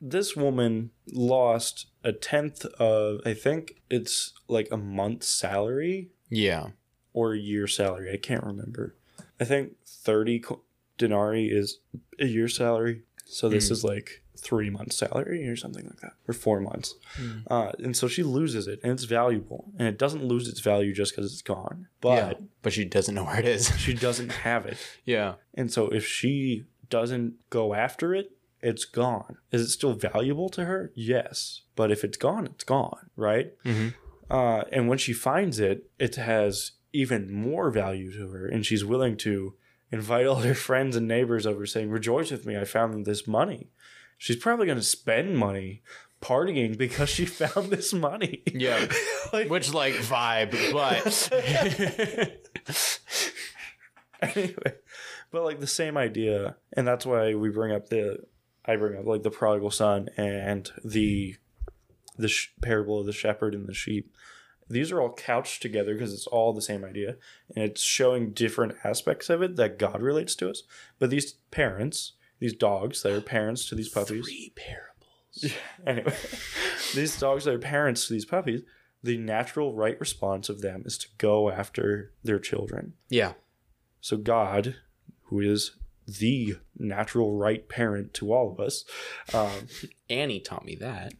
this woman lost a tenth of, I think it's like a month's salary Yeah. Or a year salary. I can't remember. I think 30 co- denarii is a year salary. So this Mm. is like three months salary or something like that, or four months. Mm. Uh, and so she loses it, and it's valuable, and it doesn't lose its value just because it's gone. But yeah. But she doesn't know where it is. she doesn't have it, yeah. and so if she doesn't go after it, it's gone. Is it still valuable to her? Yes, but if it's gone, it's gone, right? Mm-hmm. Uh, and when she finds it, it has even more value to her, and she's willing to invite all her friends and neighbors over, saying, "Rejoice with me! I found this money." She's probably going to spend money partying because she found this money. Yeah. Like- Which like vibe, but anyway, but like the same idea, and that's why we bring up the I bring up like the prodigal son and the the sh- parable of the shepherd and the sheep. These are all couched together because it's all the same idea, and it's showing different aspects of it that God relates to us. But these parents, these dogs that are parents to these puppies, three parables. anyway, these dogs that are parents to these puppies, the natural right response of them is to go after their children. Yeah. So God, who is the natural right parent to all of us. Um, Annie taught me that.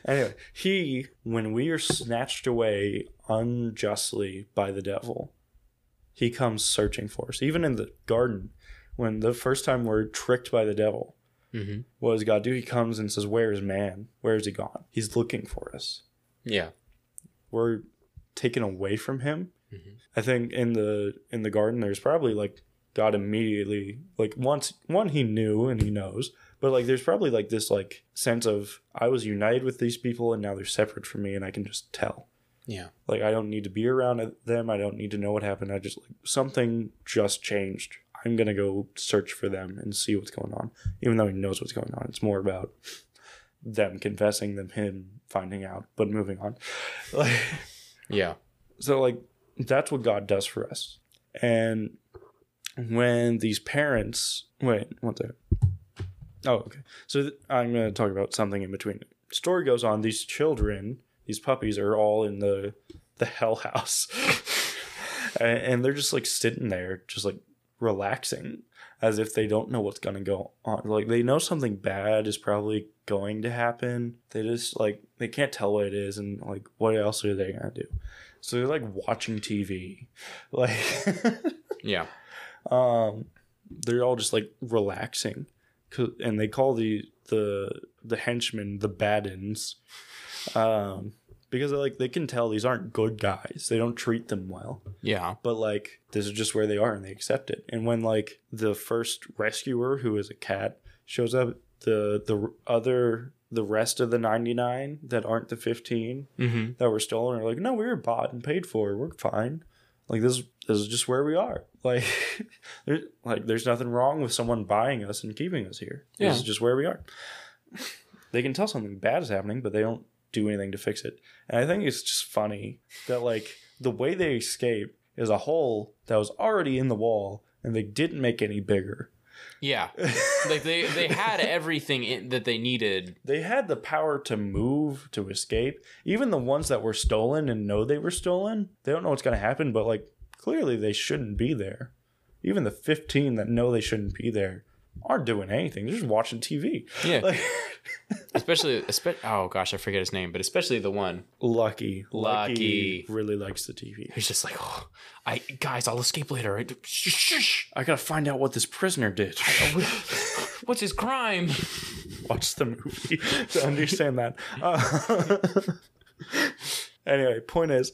anyway, he, when we are snatched away unjustly by the devil, he comes searching for us. Even in the garden, when the first time we're tricked by the devil, hmm what does God do? He comes and says, Where is man? Where is he gone? He's looking for us. Yeah. We're taken away from him. Mhm. I think in the in the garden there's probably like God immediately like once one he knew and he knows, but like there's probably like this like sense of I was united with these people and now they're separate from me and I can just tell. Yeah. Like I don't need to be around them. I don't need to know what happened. I just like something just changed. I'm gonna go search for them and see what's going on, even though he knows what's going on. It's more about them confessing than him finding out, but moving on. Like, Yeah. so like that's what God does for us. And when these parents wait, one second. Oh, okay. So th- I'm going to talk about something in between. Story goes on. These children, these puppies, are all in the the hell house, and, and they're just like sitting there, just like relaxing, as if they don't know what's going to go on. Like they know something bad is probably going to happen. They just like they can't tell what it is, and like what else are they gonna do? So they're like watching TV, like Yeah. Um, they're all just like relaxing, and they call the the the henchmen the Baduns, um, because like they can tell these aren't good guys. They don't treat them well, Yeah. but like this is just where they are, and they accept it. And when like the first rescuer, who is a cat, shows up, the the other the rest of the ninety nine that aren't the fifteen Mm-hmm. that were stolen are like, no, we were bought and paid for. We're fine. Like this, this is just where we are. Like, there's like there's nothing wrong with someone buying us and keeping us here. Yeah. This is just where we are. They can tell something bad is happening, but they don't do anything to fix it. And I think it's just funny that like the way they escape is a hole that was already in the wall, and they didn't make any bigger. Yeah. like they they had everything in, that they needed. they had the power to move to escape even the ones that were stolen and know they were stolen they don't know what's going to happen but like clearly they shouldn't be there even the 15 that know they shouldn't be there aren't doing anything they're just watching tv Yeah. like Especially, espe- oh gosh, I forget his name, but especially the one lucky Lucky. really likes the tv He's just like, oh, I guys, I'll escape later. I, shh, shh, shh. i gotta find out what this prisoner did What's his crime? watch the movie to understand that. Uh, anyway, point is,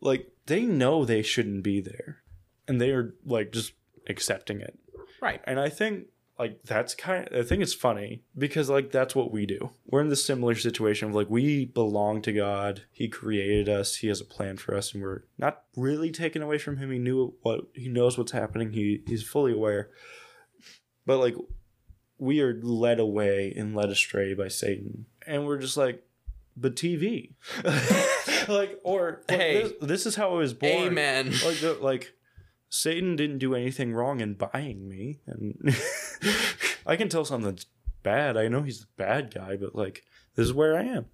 like, they know they shouldn't be there, and they are like just accepting it. Right. And I think like that's kind. I think it's funny because like that's what we do. We're in this similar situation of like we belong to God. He created us. He has a plan for us, and we're not really taken away from Him. He knew what He knows what's happening. He he's fully aware. But like we are led away and led astray by Satan, and we're just like, but TV, like or like, Hey. this, this is how I was born. Amen. Like the, like Satan didn't do anything wrong in buying me, and I can tell something's bad. I know he's the bad guy, but like this is where I am,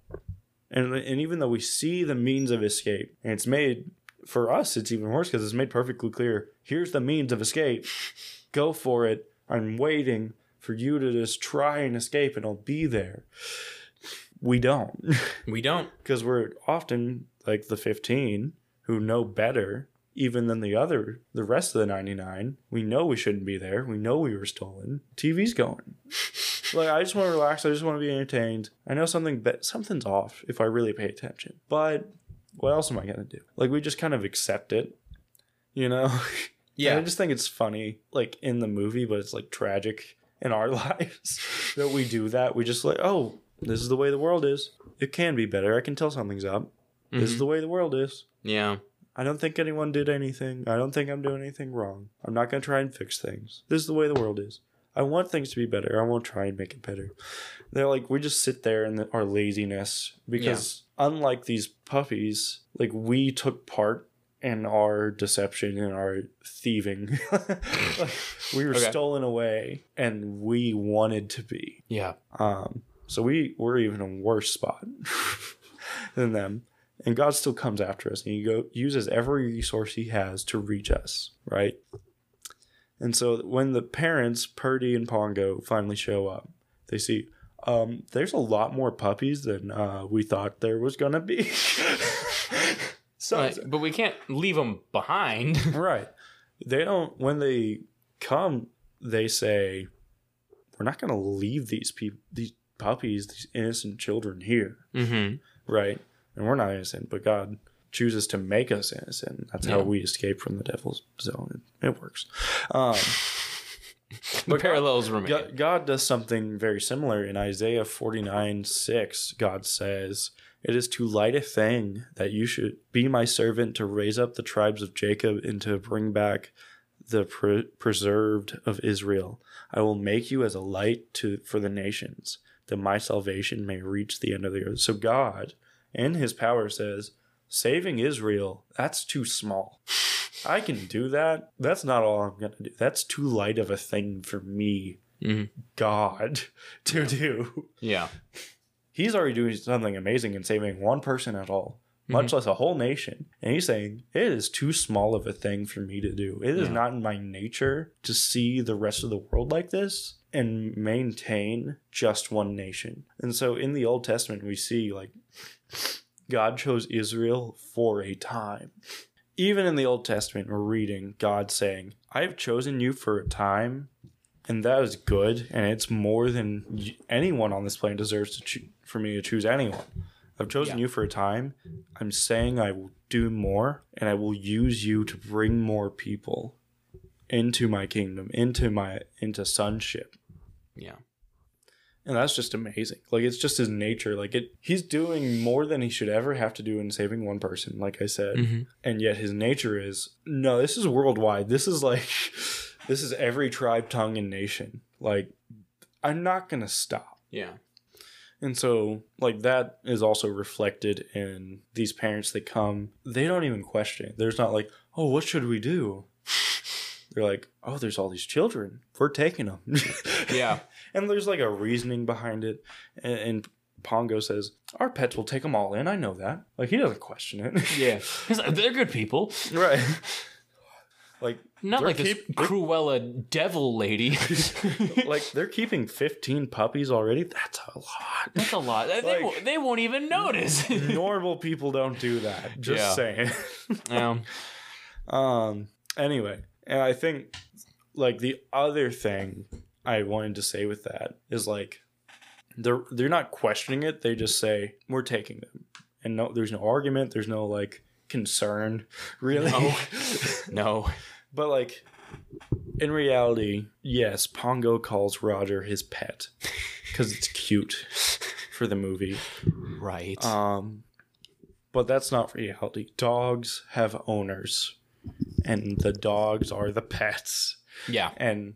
and and even though we see the means of escape, and it's made for us, it's even worse because it's made perfectly clear. Here's the means of escape. Go for it. I'm waiting for you to just try and escape, and I'll be there. We don't We don't. because we're often like the 15 who know better even than the other the rest of the 99 we know we shouldn't be there we know we were stolen tv's going like i just want to relax i just want to be entertained i know something be- something's off if i really pay attention but what else am i going to do like we just kind of accept it you know And I just think it's funny, like in the movie, but it's like tragic in our lives that we do that. We just like, oh, this is the way the world is. It can be better. I can tell something's up. This is Mhm. the way the world is. Yeah. I don't think anyone did anything. I don't think I'm doing anything wrong. I'm not going to try and fix things. This is the way the world is. I want things to be better. I won't try and make it better. They're like, we just sit there in the, our laziness because, unlike these puppies, like we took part in our deception and our thieving. Like, we were Okay. stolen away and we wanted to be. Yeah. Um, so we we're even in a worse spot than them. And God still comes after us and he go uses every resource he has to reach us, right? And so when the parents, Perdy and Pongo, finally show up, they see um, there's a lot more puppies than uh, we thought there was gonna be. so But, but we can't leave them behind. right, they don't. When they come, they say, "We're not gonna leave these people, these puppies, these innocent children here." mm-hmm. right? And we're not innocent, but God chooses to make us innocent. That's how Yeah. we escape from the devil's zone. It, it works. Um, The parallels remain. God, God does something very similar in Isaiah 49 6. God says, It is too light a thing that you should be my servant to raise up the tribes of Jacob and to bring back the pre- preserved of Israel. I will make you as a light to for the nations, that my salvation may reach the end of the earth. So God, in his power, says, Saving Israel, that's too small. I can do that. That's not all I'm going to do. That's too light of a thing for me, Mhm. God, to do. Yeah. He's already doing something amazing and saving one person at all, much less a whole nation. And he's saying, it is too small of a thing for me to do. It is Yeah. not in my nature to see the rest of the world like this and maintain just one nation. And so in the Old Testament, we see like God chose Israel for a time. Even in the Old Testament, we're reading God saying, I have chosen you for a time, and that is good, and it's more than anyone on this planet deserves to choo- for me to choose anyone. I've chosen Yeah. you for a time. I'm saying I will do more, and I will use you to bring more people into my kingdom, into my into sonship Yeah. And that's just amazing. Like it's just his nature. Like it he's doing more than he should ever have to do in saving one person like i said. Mm-hmm. and yet his nature is no this is worldwide. This is like this is every tribe tongue and nation. Like i'm not gonna stop. Yeah. and so like that is also reflected in these parents that come. They don't even question. There's not like oh what should we do? They're like oh there's all these children. We're taking them Yeah. And there's like a reasoning behind it and, and pongo says our pets will take them all in i know that like he doesn't question it Yeah. Like, They're good people. right like Not like this Cruella devil lady. like they're keeping 15 puppies already that's a lot That's a lot. They, Like- won't, they won't even notice. normal people don't do that just Yeah. saying um, um anyway and i think like the other thing i wanted to say with that is like they're they're not questioning it they just say we're taking them and no there's no argument there's no like concern really No. no. but like in reality yes pongo calls roger his pet because it's cute for the movie Right. um, but that's not reality. Dogs have owners, and the dogs are the pets. yeah. And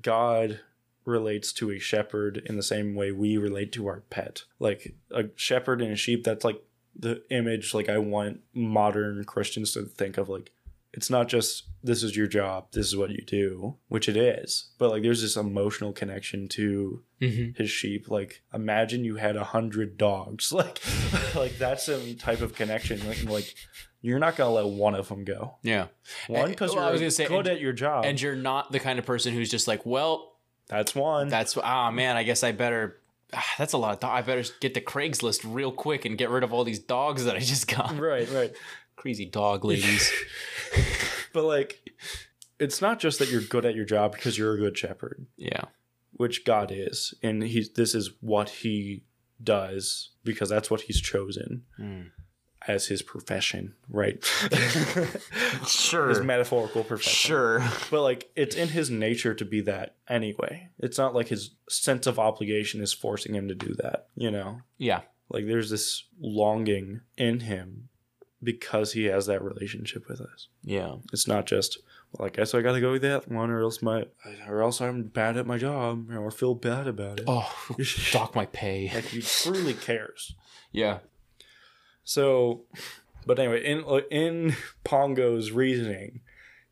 God relates to a shepherd in the same way we relate to our pet. Like a shepherd and a sheep, that's like the image like I want modern Christians to think of like it's not just this is your job, this is what you do, which it is, but like there's this emotional connection to hmm his sheep. Like imagine you had a hundred dogs. Like like that's some type of connection. Like, like you're not gonna let one of them go. Yeah. One because well, you're say, good and- at your job. And you're not the kind of person who's just like, well, that's one. that's ah man, I guess I better. ah, that's a lot of. Do- I better get the Craigslist real quick and get rid of all these dogs that I just got. right, right. Crazy dog ladies. But like, it's not just that you're good at your job because you're a good shepherd, yeah. which God is, and he's this is what he does because that's what he's chosen Mm. As his profession, right? Sure. his metaphorical profession. Sure. But like it's in his nature to be that anyway. It's not like his sense of obligation is forcing him to do that, you know? Yeah. Like there's this longing in him because he has that relationship with us. Yeah. It's not just well, I guess I gotta go with that one or else my or else I'm bad at my job or feel bad about it. Oh, dock my pay. Like he truly cares. Yeah. So but anyway, in in Pongo's reasoning,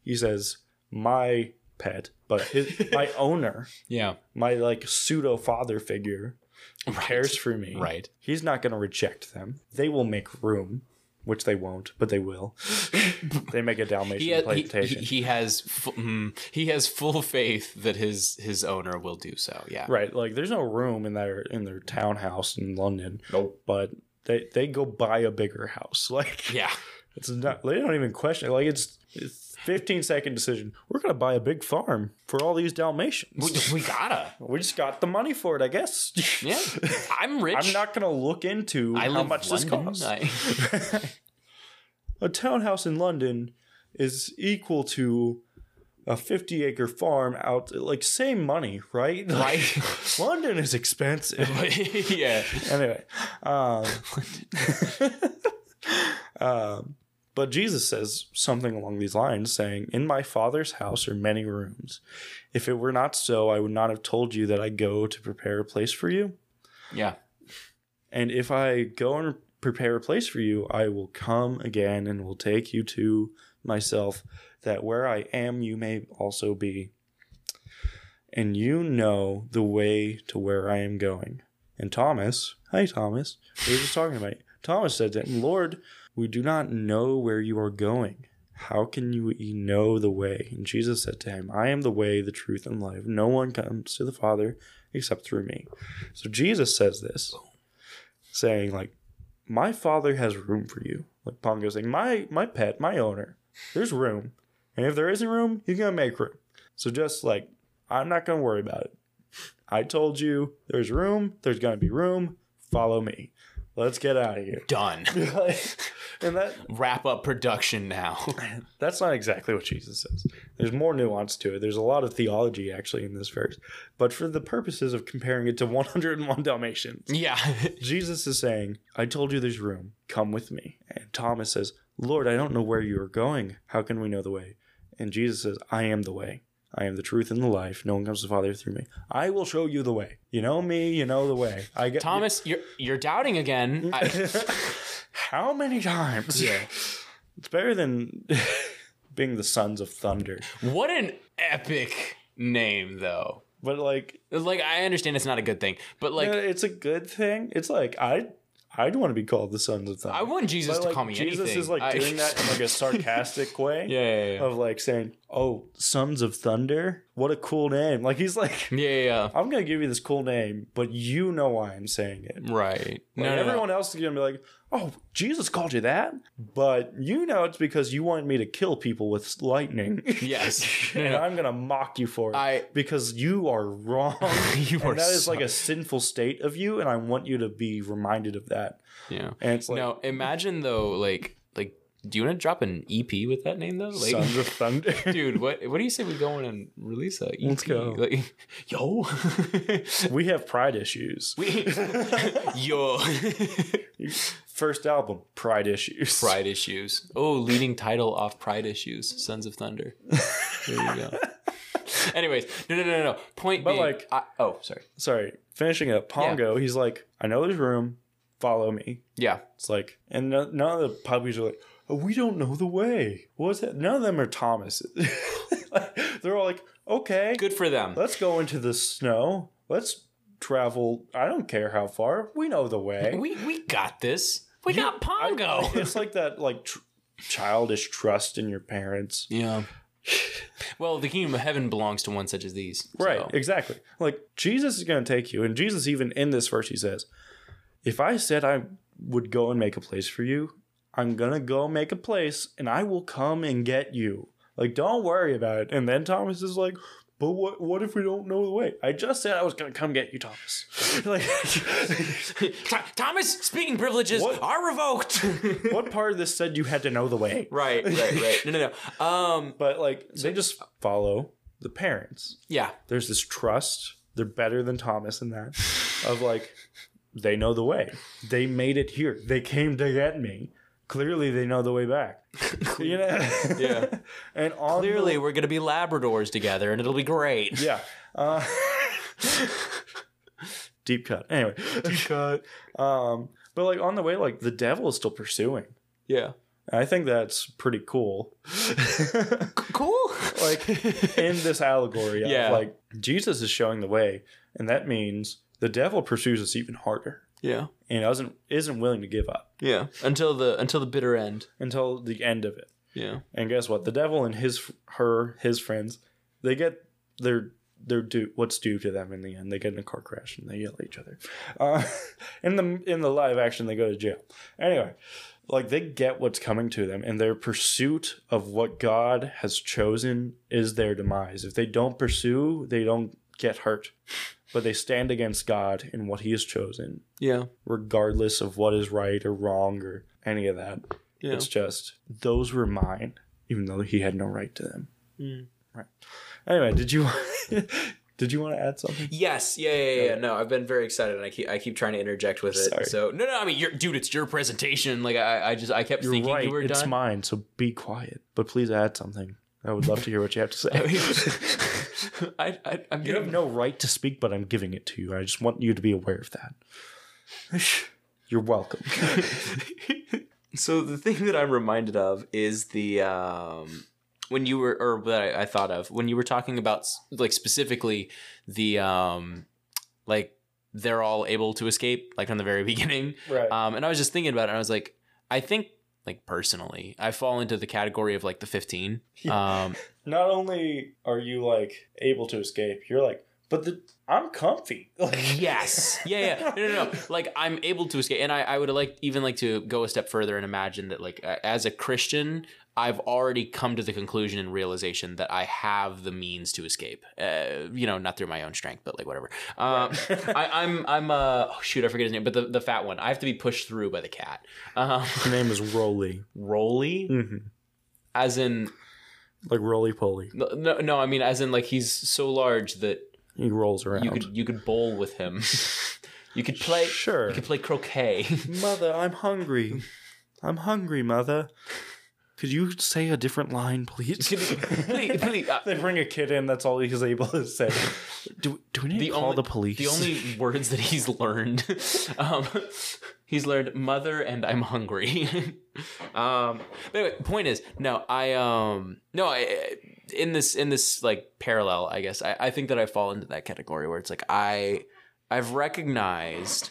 he says, My pet, but his my owner Yeah. my like pseudo father figure who Right. cares for me Right. he's not going to reject them they will make room which they won't, but they will. they make a Dalmatian He, ha- he, plantation. he, he has fu- mm, he has full faith that his his owner will do so. Yeah. right, like there's no room in their in their townhouse in London, Nope. but they they go buy a bigger house. Like Yeah. it's not they don't even question it. Like it's it's 15 second decision. We're gonna buy a big farm for all these Dalmatians. We, we gotta. We just got the money for it, I guess. Yeah. I'm rich. I'm not gonna look into I how much London. this costs. I- a townhouse in London is equal to a 50 acre farm out like same money, right? Right. London is expensive. yeah. anyway, um, um, but Jesus says something along these lines, saying, "In my Father's house are many rooms. If it were not so, I would not have told you that I go to prepare a place for you. Yeah. And if I go and prepare a place for you, I will come again and will take you to myself, that where I am, you may also be. And you know the way to where I am going. And Thomas, hi Thomas, we were just talking about. Thomas said to him, Lord, we do not know where you are going. How can you know the way? And Jesus said to him, I am the way, the truth, and life. No one comes to the Father except through me. So Jesus says this, saying, like, my father has room for you. Like Pongo saying, my my pet, my owner, there's room. And if there isn't room, he's gonna make room. So just like, I'm not gonna worry about it. I told you there's room, there's gonna be room, follow me. Let's get out of here. Done. and that Wrap up production now. that's not exactly what Jesus says. There's more nuance to it. There's a lot of theology actually in this verse. But for the purposes of comparing it to 101 Dalmatians, yeah. Jesus is saying, I told you there's room. Come with me. And Thomas says, Lord, I don't know where you are going. How can we know the way? And Jesus says, I am the way. I am the truth and the life. No one comes to the Father through me. I will show you the way. You know me, you know the way. I get Thomas, you're you're doubting again. I, How many times? Yeah. It's better than being the sons of thunder. what an epic name, though. But like Like I understand it's not a good thing, but like it's a good thing. It's like I I'd want to be called the sons of thunder. I want Jesus But, to like, call me Jesus anything. is like I- doing that in like a sarcastic way. yeah, yeah, yeah. Of like saying, "Oh, Sons of Thunder, what a cool name!" Like he's like, yeah, yeah, yeah. "I'm gonna give you this cool name, but you know why I'm saying it." Right. Like, No, no, no. everyone else is gonna be like, "Oh, Jesus called you that," but you know it's because you want me to kill people with lightning. Yes. And no. I'm gonna mock you for it I because you are wrong. You and are that is so- like a sinful state of you, and I want you to be reminded of that. yeah. And it's like no, imagine though, like, do you want to drop an EP with that name though? Like, Sons of Thunder, dude, what what do you say we go in and release a EP? Let's go. Like, yo, we have pride issues. we, yo, First album, Pride Issues. Pride issues. Oh, leading title off Pride issues, Sons of Thunder. There you go. Anyways, no, no, no, no. Point But, being, like- I, oh, sorry. Sorry, finishing up. Pongo, he's like, I know there's room. Follow me. Yeah, It's like, and no, none of the puppies are like, Oh, we don't know the way. What's that? None of them are Thomas. They're all like, okay, good for them. let's go into the snow. Let's travel. I don't care how far. We know the way. We we got this. We got I- Pongo. it's like that, like tr- childish trust in your parents. yeah. Well, the kingdom of heaven belongs to one such as these. so- Right, exactly. Like Jesus is going to take you, and Jesus even in this verse he says, "If I said I would go and make a place for you, I'm gonna go make a place, and I will come and get you. Like, don't worry about it." And then Thomas is like, "But what? What if we don't know the way? I just said I was gonna come get you, Thomas." like, Th- Thomas, speaking privileges What? are revoked. what part of this said you had to know the way? right, right, right. No, no, no. Um, But like, they just follow the parents. yeah, there's this trust. They're better than Thomas in that. Of like, they know the way. They made it here. They came to get me. Clearly, they know the way back. you know? Yeah. and on clearly the- we're gonna be Labradors together, and it'll be great. yeah. Uh, deep cut. Anyway, deep cut. Um, but like on the way, like the devil is still pursuing. Yeah. I think that's pretty cool. Cool. like in this allegory, of, like Jesus is showing the way, and that means the devil pursues us even harder. Yeah. and doesn't isn't willing to give up Yeah. Until the until the bitter end. until the end of it. Yeah. And guess what? The devil and his her his friends, they get their their due what's due to them in the end. They get in a car crash and they yell at each other. Uh, in the in the live action, they go to jail. Anyway, like they get what's coming to them, and their pursuit of what God has chosen is their demise. If they don't pursue, they don't get hurt, but they stand against God in what He has chosen, Yeah. regardless of what is right or wrong or any of that. Yeah. It's just those were mine, even though he had no right to them. Mm. Right. Anyway, did you did you want to add something? Yes, yeah, yeah, yeah, yeah. No, I've been very excited, and I keep I keep trying to interject with it. Sorry. So no, no, I mean, you're, dude, it's your presentation. Like I, I just I kept You're thinking right. you were it's done. mine, so be quiet. But please add something. I would love to hear what you have to say. I, I I'm you have no right to speak, but I'm giving it to you. I just want you to be aware of that. You're welcome. so the thing that I'm reminded of is the um when you were or that I, I thought of when you were talking about like specifically the um like they're all able to escape like from the very beginning Right. um and I was just thinking about it and I was like I think like personally. I fall into the category of like the 15 um Not only are you like able to escape, you're like, but the I'm comfy. Like yes. Yeah yeah. No no no. Like i'm able to escape and i, I would like even like to go a step further and imagine that like a- as a christian i've already come to the conclusion and realization that i have the means to escape uh, you know not through my own strength but like whatever um, I, i'm i'm uh oh shoot i forget his name but the, the fat one i have to be pushed through by the cat um Her name is Rolly. roly hmm as in Like roly poly. no, no no i mean as in like he's so large that He rolls around. you could you could bowl with him you could play sure. you could play croquet Mother, I'm hungry. I'm hungry, mother. Could you say a different line, please? please, please, uh, they bring a kid in. That's all he's able to say. Do, do we need The to call only- the police? the only words that he's learned, um, he's learned "mother" and "I'm hungry." um, but anyway, point is, no, I um, no, I, in this in this like parallel, I guess I, I think that I fall into that category where it's like I I've recognized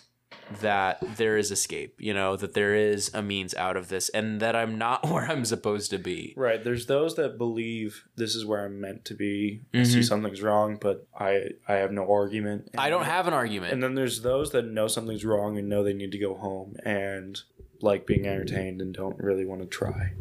that there is escape, you know, that there is a means out of this, and that I'm not where I'm supposed to be. right. There's those that believe this is where I'm meant to be. I see Mhm. something's wrong, but I I have no argument. I don't have an argument. And then there's those that know something's wrong and know they need to go home and like being entertained and don't really want to try.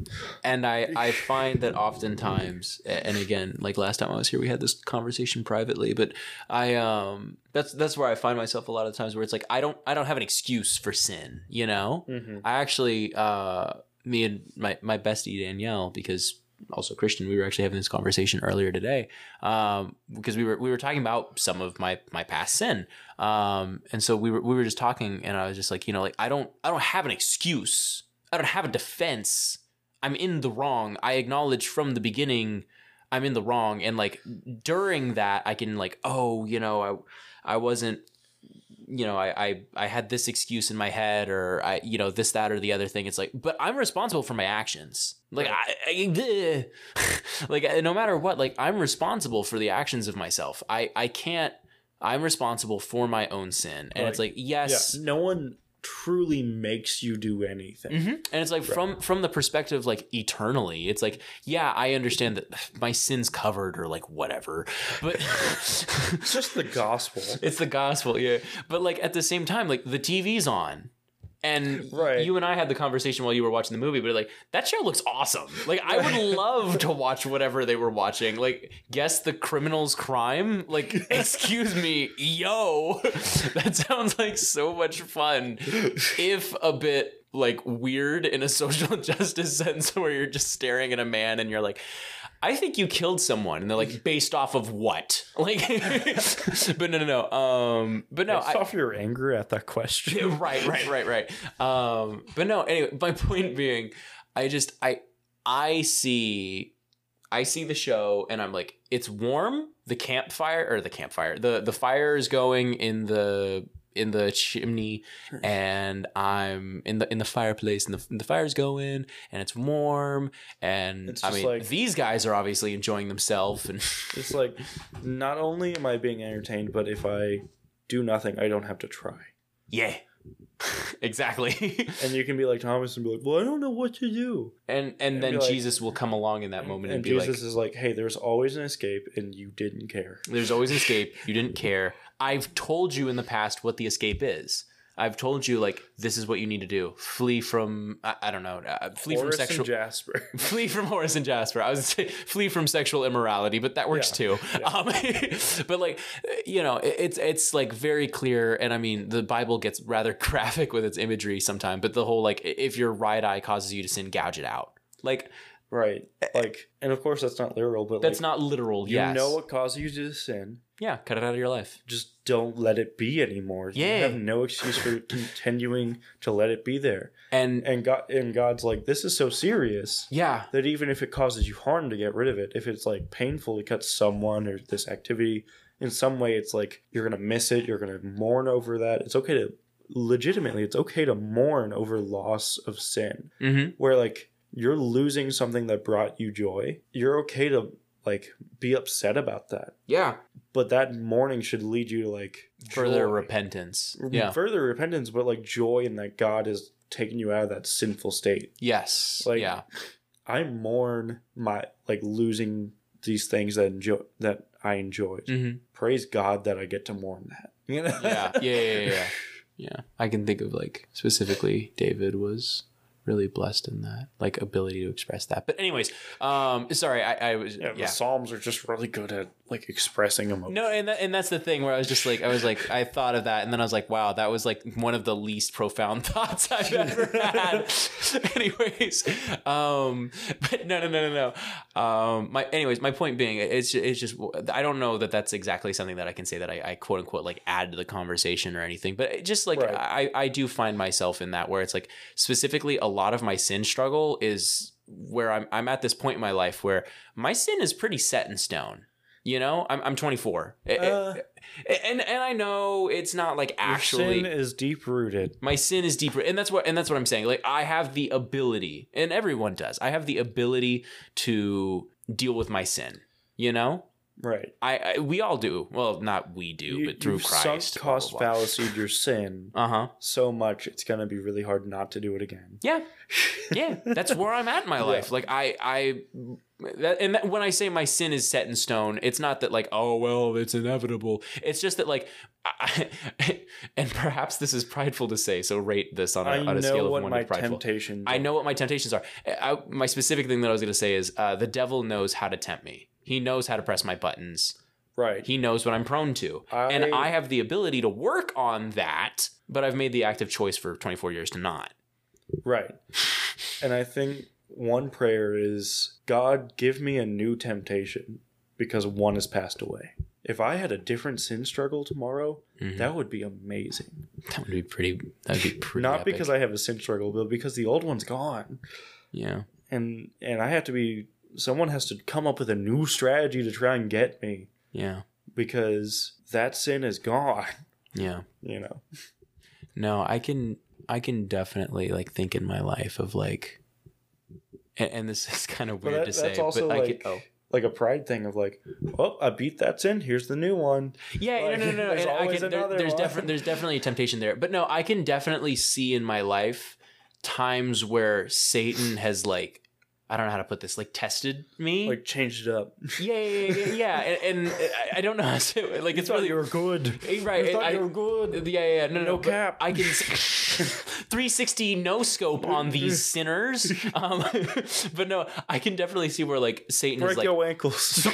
and I, I find that oftentimes and again like last time i was here we had this conversation privately but i um that's that's where i find myself a lot of times where it's like i don't i don't have an excuse for sin you know Mm-hmm. i actually uh me and my my bestie danielle because also christian we were actually having this conversation earlier today um because we were we were talking about some of my my past sin. Um and so we were we were just talking and i was just like you know like i don't i don't have an excuse. I don't have a defense. I'm in the wrong. I acknowledge from the beginning I'm in the wrong. And like during that I can like oh, you know, I I wasn't you know, I, I I had this excuse in my head or I you know, this that or the other thing. It's like but I'm responsible for my actions. Like I, I like no matter what, like I'm responsible for the actions of myself. I I can't I'm responsible for my own sin. And it's like yes, Yeah, no one truly makes you do anything. hmm And it's like from from the perspective like eternally, it's like yeah, I understand that my sins covered or like whatever, but It's just the gospel. it's the gospel, yeah. But like at the same time, like the TV's on. And Right. you and I had the conversation while you were watching the movie, but like that show looks awesome. Like I would love to watch whatever they were watching. Like guess the criminal's crime. Like excuse me, yo, that sounds like so much fun. If a bit like weird in a social justice sense, where you're just staring at a man and you're like. I think you killed someone, and they're like, based off of what? Like, but no, no, no. Um, but no, Based I, off your anger at that question. right, right, right, right. Um, but no, anyway, my point being, I just I I see I see the show and I'm like, it's warm. The campfire or the campfire, the the fire is going in the in the chimney, and I'm in the in the fireplace, and the the fire's going, and it's warm, and It's I mean, like- these guys are obviously enjoying themselves, and It's like not only am I being entertained, but if I do nothing, I don't have to try. yeah, exactly. and you can be like Thomas and be like, "Well, I don't know what to do." and and then be like- Jesus will come along in that moment and, and Jesus like, is like, "Hey, there's always an escape, and you didn't care." There's always an escape. You didn't care. I've told you in the past what the escape is. I've told you like this is what you need to do. Flee from I, I don't know. Uh, flee Horace from sexual. and Jasper. flee from Horace and Jasper. I was say flee from sexual immorality, but that works Yeah, too. Um, but like you know, it- it's it's like very clear, and I mean the Bible gets rather graphic with its imagery sometimes. But the whole like if your right eye causes you to sin, gouge it out. Like right. Like, and of course that's not literal, but that's like, not literal. you yes. know what causes you to sin. Yeah, cut it out of your life. Just don't let it be anymore. Yeah. You have no excuse for continuing to let it be there. And And God and God's like, this is so serious yeah, that even if it causes you harm to get rid of it, if it's like painful to cut someone or this activity in some way, it's like you're gonna miss it. You're gonna mourn over that. It's okay to legitimately. It's okay to mourn over loss of sin, mm-hmm. where like you're losing something that brought you joy. You're okay to like be upset about that, yeah, but that mourning should lead you to like further joy. repentance. Yeah. further repentance, but like joy in that God is taking you out of that sinful state. Yes. Like- yeah. I mourn my like losing these things that enjoy that I enjoyed. Mm-hmm. Praise God that I get to mourn that. You know? Yeah. Yeah. Yeah. Yeah. Yeah. Yeah. I can think of like specifically David was really blessed in that like ability to express that. But anyways, um, sorry, I, I was yeah, yeah. The Psalms are just really good at like expressing emotion. No, and that, and that's the thing where I was just like I was like I thought of that and then I was like wow that was like one of the least profound thoughts I've ever had. anyways, um, but no no no no no. Um, my anyways my point being it's it's just I don't know that that's exactly something that I can say that I, I quote unquote like add to the conversation or anything, but it just like Right. I I do find myself in that where it's like specifically a lot of my sin struggle is where I'm I'm at this point in my life where my sin is pretty set in stone. You know, I'm I'm 24, It- it- Uh, and and I know it's not like actually sin is deep rooted. my sin is deeper, and that's what and that's what I'm saying. Like I have the ability, and everyone does. I have the ability to deal with my sin. You know, Right. I, I we all do. Well, not we do, You, but through you've Christ. sunk cost fallacied your sin Uh huh. so much it's gonna be really hard not to do it again. Yeah, yeah. That's where I'm at in my life. Like I, I, that, and that, when I say my sin is set in stone, it's not that like, oh well, it's inevitable. It's just that like, I, and perhaps this is prideful to say. So rate this on a, I on a scale of one to prideful. temptations. I know what my temptations are. I, my specific thing that I was going to say is uh, the devil knows how to tempt me. He knows how to press my buttons. Right. He knows what I'm prone to. and I have the ability to work on that, but I've made the active choice for 24 years to not. Right. And I think one prayer is God, give me a new temptation because one has passed away. If I had a different sin struggle tomorrow, Mhm. that would be amazing. That would be pretty. That would be pretty. Not epic. because I have a sin struggle, but because the old one's gone. Yeah. And and I have to be someone has to come up with a new strategy to try and get me Yeah. because that sin is gone, Yeah. you know. No, I can. I can definitely like think in my life of like, and, and this is kind of weird that- to that's say, also but I like. Oh. like a pride thing of like, oh, I beat that sin. Here's the new one. Yeah, Like, no, no, no, no. there's and I always can, there- another there's one. definitely there's definitely a temptation there, but no, I can definitely see in my life times where Satan has like, I don't know how to put this, like tested me. Like changed it up. yeah, yeah, yeah, yeah, and, and I- I don't know how to say. like. It's thought really you were good. right. You thought I- you were good. Yeah, yeah, yeah. No, no, No cap. I can 360 no scope on these sinners. Um, but no, I can definitely see where like Satan Break is like, your ankles.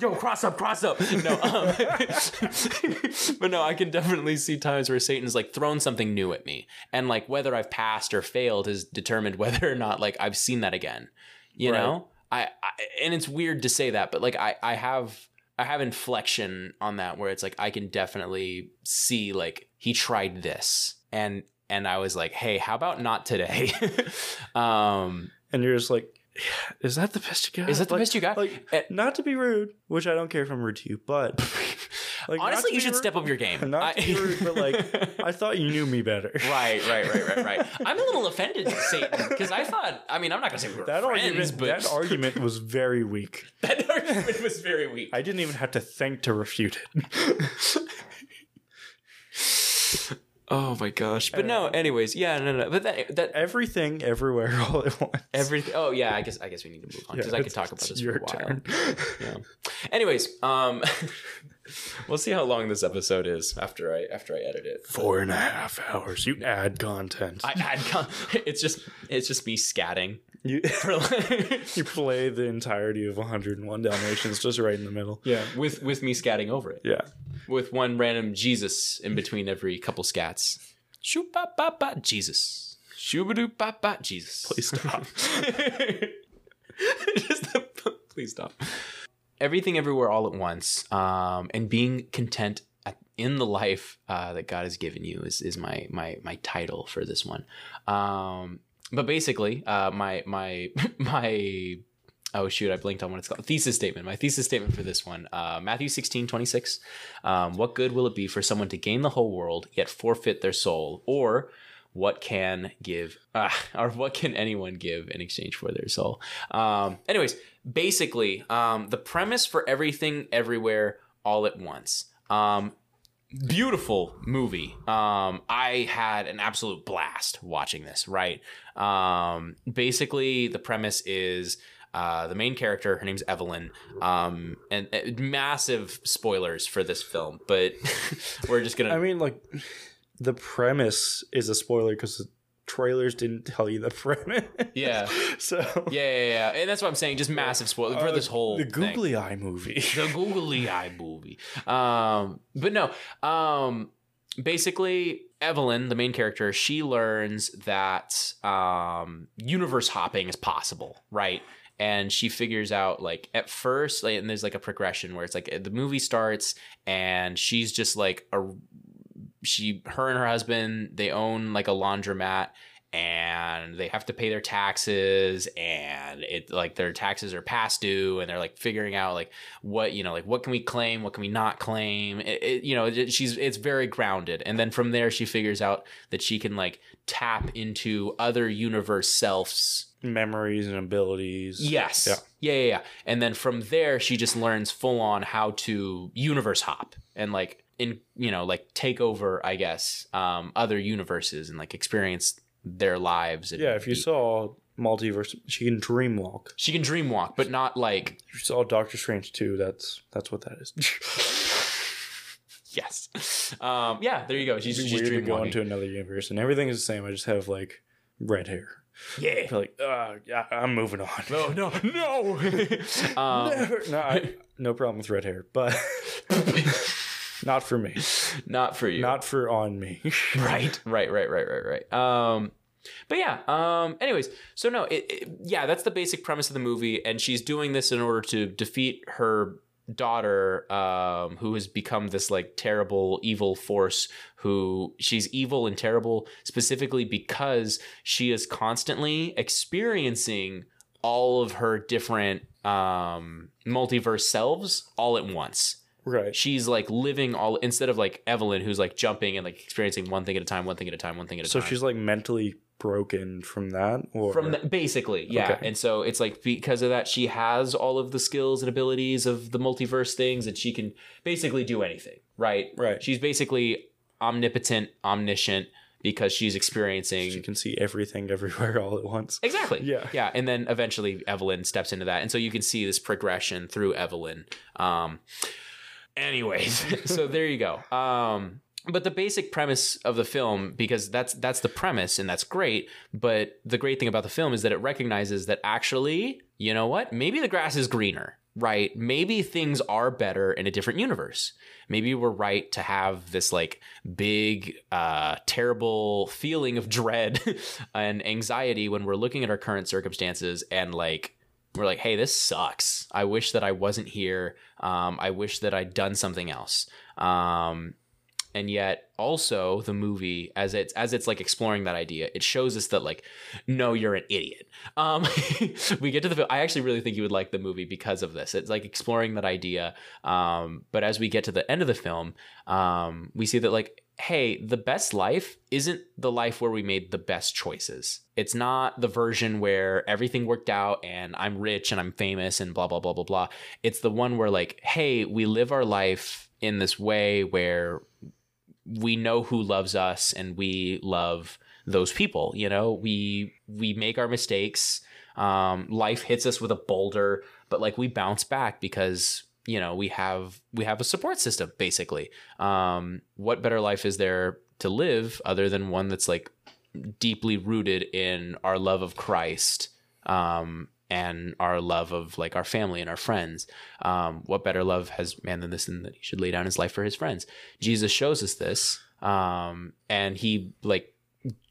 Yo, cross up, cross up. No, um, but no, I can definitely see times where Satan's like thrown something new at me, and like whether I've passed or failed has determined whether or not like I've seen that again. You Right. know, I, I and it's weird to say that, but like I I have. I have inflection on that where it's like I can definitely see like he tried this and and I was like, hey, how about not today? um, and you're just like, is that the best you got? Is that the Like- best you got? Like, Eh. not to be rude, which I don't care if I'm rude to you, but like, honestly, you should rude- step up your game. Not to be rude, but like, I thought you knew me better. right, right, right, right, right. I'm a little offended, Satan, because I thought. I mean, I'm not gonna say we were That friends, argument, but that argument was very weak. that argument was very weak. I didn't even have to think to refute it. Oh my gosh. But no, anyways, yeah, no, no. But that that Everything, everywhere, all at once. everything. Oh yeah, I guess I guess we need to move on because Yeah, I could talk about this for a while. turn. Yeah. Anyways, um, we'll see how long this episode is after I after I edit it. Four and a half hours. You add content. I add con- it's just it's just me scatting. you, you play the entirety of 101 Dalmatians just right in the middle. yeah, with with me scatting over it. Yeah. with one random Jesus in between every couple scats. Shoop ba ba ba Jesus. Shoobadoop ba ba Jesus. Please stop. Just the, please stop. Everything everywhere all at once. Um, and being content at, in the life uh, that God has given you is, is my my my title for this one. Um, but basically, uh, my my my oh shoot, I blinked on what it's called. Thesis statement. My thesis statement for this one. Uh, Matthew 16, 26. Um, what good will it be for someone to gain the whole world yet forfeit their soul? Or what can give uh, or what can anyone give in exchange for their soul um anyways basically um the premise for everything everywhere all at once. Um beautiful movie. Um i had an absolute blast watching this right? Um basically the premise is uh, the main character, her name's Evelyn, um, and uh, massive spoilers for this film, but we're just gonna. I mean, like, the premise is a spoiler because trailers didn't tell you the premise. Yeah. So, Yeah, yeah, yeah, and that's what I'm saying. Just massive spoiler for Uh, this whole the thing. googly eye movie. the googly eye movie. Um, but no, um, basically, Evelyn, the main character, she learns that um, universe hopping is possible, right? And she figures out like at first, like, and there's like a progression where it's like the movie starts and she's just like a she her and her husband they own like a laundromat and they have to pay their taxes and it like their taxes are past due and they're like figuring out like what you know like what can we claim what can we not claim it, it- you know it- she's it's very grounded and then from there she figures out that she can like tap into other universe selves Memories and abilities. Yes. Yeah. Yeah. yeah, yeah. And then from there, she just learns full on how to universe hop and like in you know like take over, I guess, um, other universes and like experience their lives. And Yeah, if you be- saw multiverse, she can dream walk. she can dream walk, but not like If you saw Doctor Strange too, that's that's what that is. yes. Um, yeah, there you go. She's, she's weird to go into another universe and everything is the same. I just have like red hair. yeah. I feel like, uh, yeah, I'm moving on. No, no, no. um, Never, no, I, no problem with red hair, but not for me. not for you. Not for on me. right right right right right right um but yeah um anyways so no it, it- yeah that's the basic premise of the movie and she's doing this in order to defeat her daughter um who has become this like terrible evil force who she's evil and terrible specifically because she is constantly experiencing all of her different um multiverse selves all at once right. she's like living all instead of like Evelyn who's like jumping and like experiencing one thing at a time, one thing at a time, one thing at a So time. So she's like mentally broken from that, or from the, basically, yeah. Okay. And so it's like because of that, she has all of the skills and abilities of the multiverse things, and she can basically do anything. Right. Right. She's basically omnipotent, omniscient because she's experiencing. she can see everything everywhere all at once. Exactly. Yeah. Yeah. And then eventually Evelyn steps into that. And so you can see this progression through Evelyn. Um, anyways, so there you go. Um, but the basic premise of the film, because that's that's the premise and that's great. But the great thing about the film is that it recognizes that actually, you know what? Maybe the grass is greener, right? Maybe things are better in a different universe. Maybe we're right to have this like big, uh, terrible feeling of dread and anxiety when we're looking at our current circumstances and like we're like, hey, this sucks. I wish that I wasn't here. Um, I wish that I'd done something else. Um, and yet also the movie as it's as it's like exploring that idea it shows us that like no you're an idiot um we get to the i actually really think you would like the movie because of this it's like exploring that idea um but as we get to the end of the film um we see that like hey the best life isn't the life where we made the best choices. It's not the version where everything worked out and i'm rich and i'm famous and blah blah blah blah blah. It's the one where like hey we live our life in this way where we know who loves us and we love those people you know? We we make our mistakes. Um life hits us with a boulder but like we bounce back because you know we have we have a support system basically. Um what better life is there to live other than one that's like deeply rooted in our love of Christ um and our love of like our family and our friends? Um what better love has man than this and that he should lay down his life for his friends? Jesus shows us this um and he like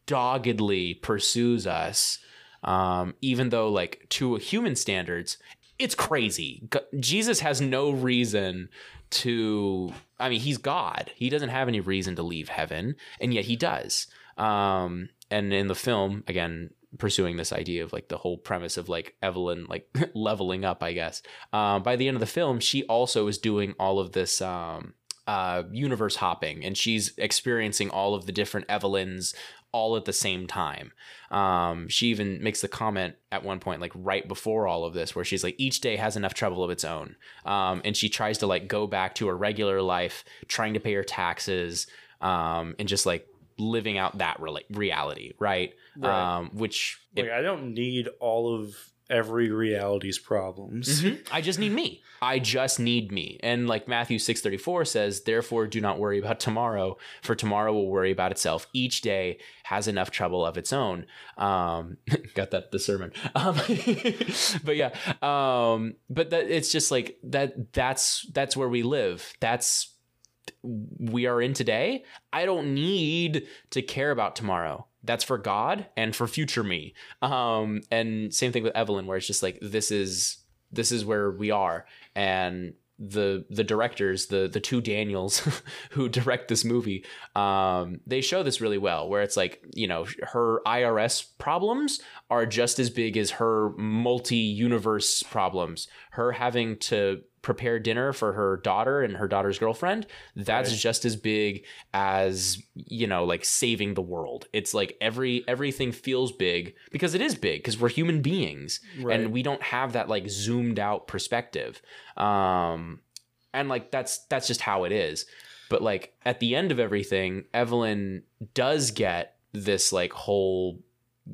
doggedly pursues us um even though like to human standards it's crazy. Jesus has no reason to. I mean, he's God. He doesn't have any reason to leave heaven, and yet he does. Um, and in the film, again, pursuing this idea of like the whole premise of like Evelyn like leveling up, I guess. Um, by the end of the film, she also is doing all of this. Um, uh, universe hopping and she's experiencing all of the different Evelyns all at the same time. Um, she even makes the comment at one point, like right before all of this, where she's like, each day has enough trouble of its own. Um, and she tries to like go back to her regular life, trying to pay her taxes, um, and just like living out that re- reality, right? Right. Um, which Like I don't need all of every reality's problems. Mhm. I just need me. I just need me. And like Matthew 6:34 says, "Therefore do not worry about tomorrow, for tomorrow will worry about itself. Each day has enough trouble of its own." Um got that the sermon. Um but yeah, um but that it's just like that that's that's where we live. That's we are in today. I don't need to care about tomorrow. That's for God and for future me. Um, and same thing with Evelyn, where it's just like this is this is where we are, and the the directors, the the two Daniels who direct this movie, um, they show this really well. Where it's like you know her IRS problems are just as big as her multi universe problems. Her having to prepare dinner for her daughter and her daughter's girlfriend that's Right. just as big as you know like saving the world it's like every everything feels big because it is big because we're human beings Right. and we don't have that like zoomed out perspective um and like that's that's just how it is but like at the end of everything evelyn does get this like whole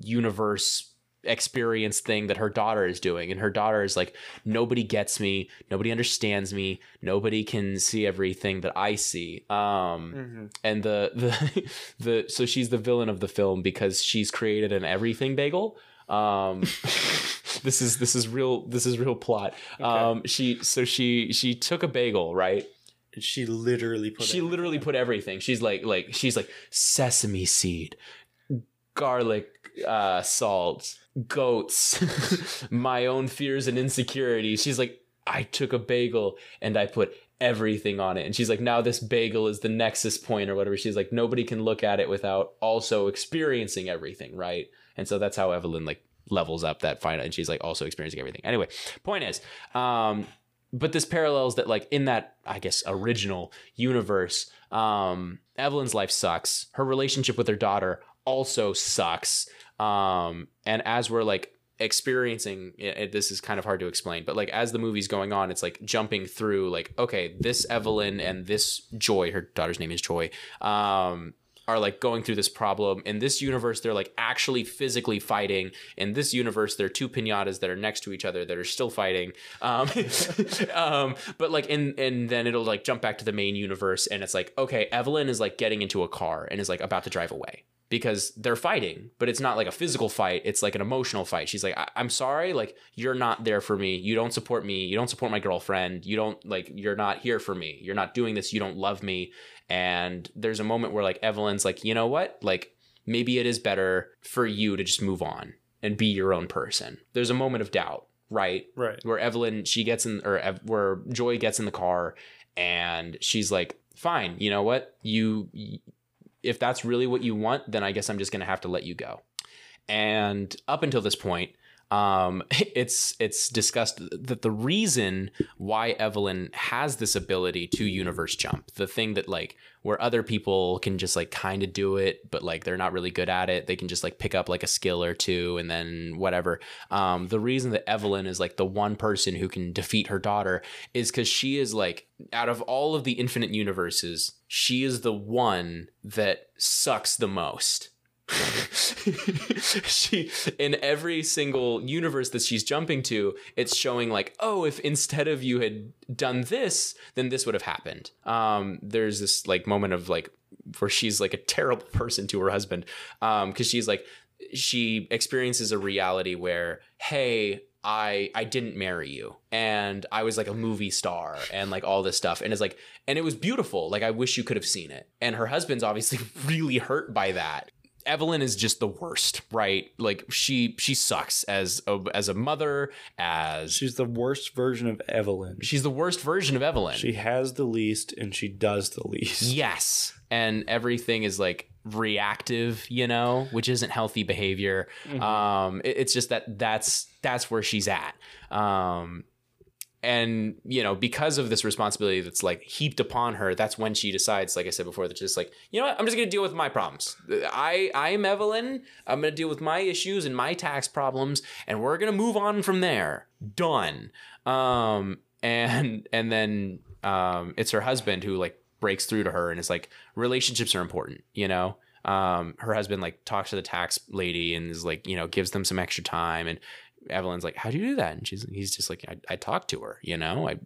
universe experience thing that her daughter is doing. And her daughter is like nobody gets me nobody understands me nobody can see everything that i see. Um Mhm. and the the the so she's the villain of the film because she's created an everything bagel. Um this is this is real this is real plot. Um she so she she took a bagel right? She literally put she it. literally put everything. She's like like she's like sesame seed garlic uh salt goats my own fears and insecurities. She's like i took a bagel and i put everything on it. And she's like now this bagel is the nexus point or whatever. She's like nobody can look at it without also experiencing everything right? And so that's how evelyn like levels up that final and she's like also experiencing everything. Anyway point is um but this parallels that like in that i guess original universe um evelyn's life sucks. Her relationship with her daughter also sucks um and as we're like experiencing it, this is kind of hard to explain but like as the movie's going on it's like jumping through like okay this evelyn and this joy her daughter's name is joy um are like going through this problem. In this universe they're like actually physically fighting. In this universe there are two pinatas that are next to each other that are still fighting. Um, um but like and and then it'll like jump back to the main universe and it's like okay evelyn is like getting into a car and is like about to drive away because they're fighting but it's not like a physical fight. It's like an emotional fight. She's like I- i'm sorry like you're not there for me. You don't support me. You don't support my girlfriend. You don't like you're not here for me. You're not doing this. You don't love me and there's a moment where like evelyn's like you know what like maybe it is better for you to just move on and be your own person there's a moment of doubt right Right. where Evelyn she gets in or Ev- where Joy gets in the car and she's like, "Fine, you know what? You if that's really what you want, then I guess I'm just going to have to let you go." And up until this point, um, it's it's discussed that the reason why Evelyn has this ability to universe jump, the thing that like where other people can just like kind of do it, but like they're not really good at it. They can just like pick up like a skill or two and then whatever. Um, the reason that Evelyn is like the one person who can defeat her daughter is because she is like out of all of the infinite universes, she is the one that sucks the most. she in every single universe that she's jumping to it's showing like oh if instead of you had done this then this would have happened. Um there's this like moment of like where she's like a terrible person to her husband um because she's like she experiences a reality where hey I I didn't marry you and I was like a movie star and like all this stuff and it's like and it was beautiful. Like I wish you could have seen it. And her husband's obviously really hurt by that Evelyn is just the worst, right? Like she she sucks as a, as a mother, as She's the worst version of Evelyn. she's the worst version of Evelyn. She has the least and she does the least. yes, and everything is like reactive, you know, which isn't healthy behavior. Um, it- it's just that that's that's where she's at. Um, and you know because of this responsibility that's like heaped upon her that's when she decides like i said before that just like you know what? I'm just gonna deal with my problems. I i'm evelyn. I'm gonna deal with my issues and my tax problems and we're gonna move on from there. Done. Um and and then um it's her husband who like breaks through to her and is like relationships are important you know? Um her husband like talks to the tax lady and is like you know gives them some extra time and Evelyn's like, "How do you do that?" And she's he's just like, "I, I talked to her, you know, I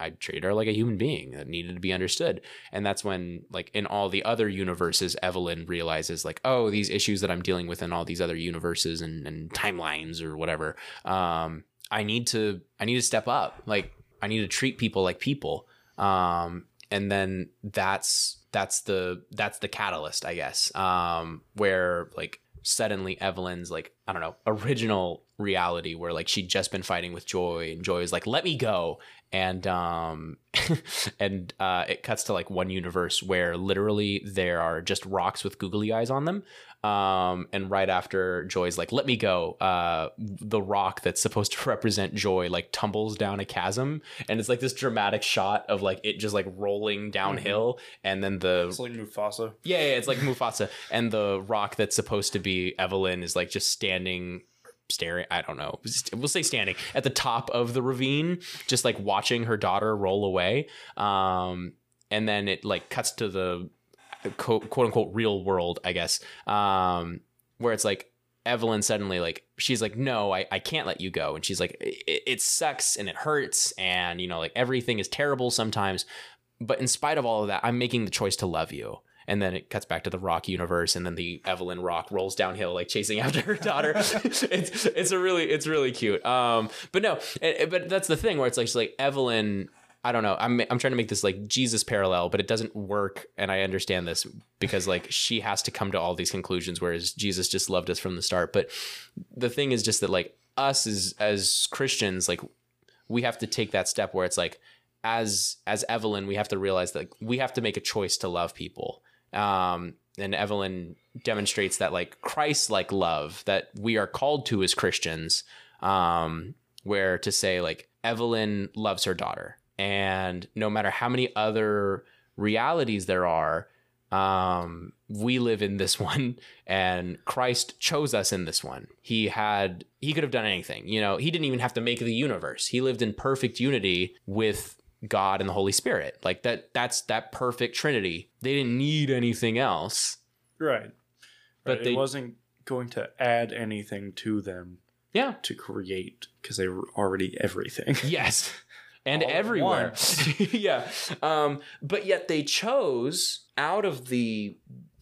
I treated her like a human being that needed to be understood." And that's when, like in all the other universes, Evelyn realizes like, "Oh, these issues that I'm dealing with in all these other universes and, and timelines or whatever, um, I need to I need to step up. Like I need to treat people like people." Um, and then that's that's the that's the catalyst, I guess, um, where like suddenly Evelyn's like I don't know original reality where like she'd just been fighting with Joy and Joy is like let me go. And um and uh it cuts to like one universe where literally there are just rocks with googly eyes on them um and right after Joy's like let me go uh the rock that's supposed to represent Joy like tumbles down a chasm and it's like this dramatic shot of like it just like rolling downhill and then the It's like Mufasa. yeah, yeah, it's like Mufasa, and the rock that's supposed to be Evelyn is like just standing, staring. I don't know. We'll say standing at the top of the ravine, just like watching her daughter roll away. Um, and then it like cuts to the quote, quote unquote real world, I guess, um, where it's like Evelyn suddenly like she's like no I, I can't let you go. And she's like it, it sucks and it hurts and you know like everything is terrible sometimes but in spite of all of that i'm making the choice to love you. And then it cuts back to the rock universe and then the evelyn rock rolls downhill like chasing after her daughter. It's it's a really it's really cute. Um but no it, it- but that's the thing where it's like like evelyn I don't know. I'm I'm trying to make this like Jesus parallel, but it doesn't work. And I understand this because like she has to come to all these conclusions, whereas Jesus just loved us from the start. But the thing is just that like us as as Christians, like we have to take that step where it's like as as Evelyn, we have to realize that we have to make a choice to love people. Um, and Evelyn demonstrates that like Christ like love that we are called to as Christians. Um, where to say like Evelyn loves her daughter, and no matter how many other realities there are, um, we live in this one, and Christ chose us in this one. He had he could have done anything, you know. He didn't even have to make the universe. He lived in perfect unity with God and the Holy Spirit. Like that. That's that perfect Trinity. They didn't need anything else. Right. But they- it wasn't going to add anything to them Yeah. to create because they were already everything. Yes. And All everywhere. yeah. Um, but yet they chose out of the,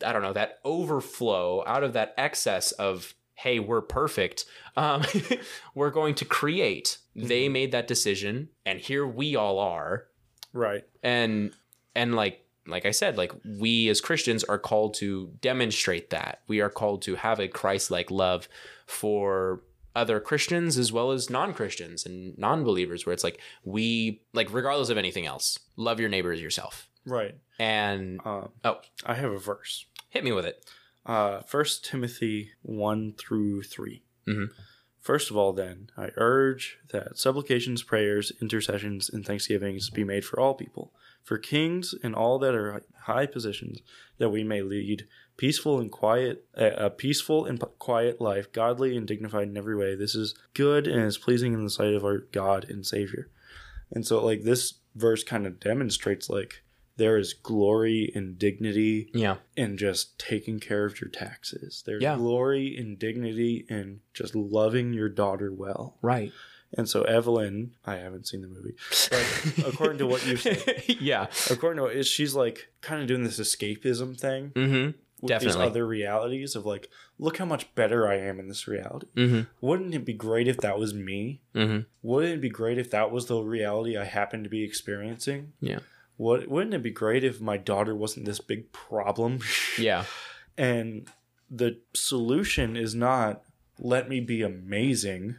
I don't know, that overflow, out of that excess of, hey, we're perfect, um, we're going to create. They made that decision, and here we all are. right. And, and like, like I said, like we as Christians are called to demonstrate that. We are called to have a Christ like love for other Christians as well as non Christians and non believers, where it's like we, like, regardless of anything else, love your neighbor as yourself. Right. And Uh, oh, I have a verse. hit me with it. Uh, First Timothy one through 3 Mhm. First of all, then, I urge that supplications, prayers, intercessions, and thanksgivings be made for all people, for kings and all that are high positions, that we may lead peaceful and quiet, a peaceful and quiet life, godly and dignified in every way. This is good and is pleasing in the sight of our God and Savior. And so, like, this verse kind of demonstrates, like, there is glory and dignity Yeah. in just taking care of your taxes. There's Yeah. glory and dignity in just loving your daughter well. Right. And so Evelyn, I haven't seen the movie, but according to what you said, yeah. according to what is she's like kind of doing this escapism thing Mm-hmm. with Definitely. these other realities of like, look how much better I am in this reality. Mm-hmm. Wouldn't it be great if that was me? Mm-hmm. Wouldn't it be great if that was the reality I happened to be experiencing? Yeah. What wouldn't it be great if my daughter wasn't this big problem? Yeah. And the solution is not let me be amazing.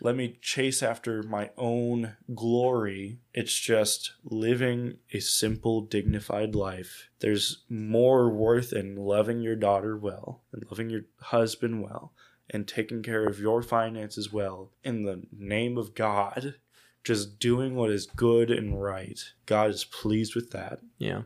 Let me chase after my own glory. It's just living a simple, dignified life. There's more worth in loving your daughter well and loving your husband well and taking care of your finances well in the name of God. Just doing what is good and right. God is pleased with that Yeah.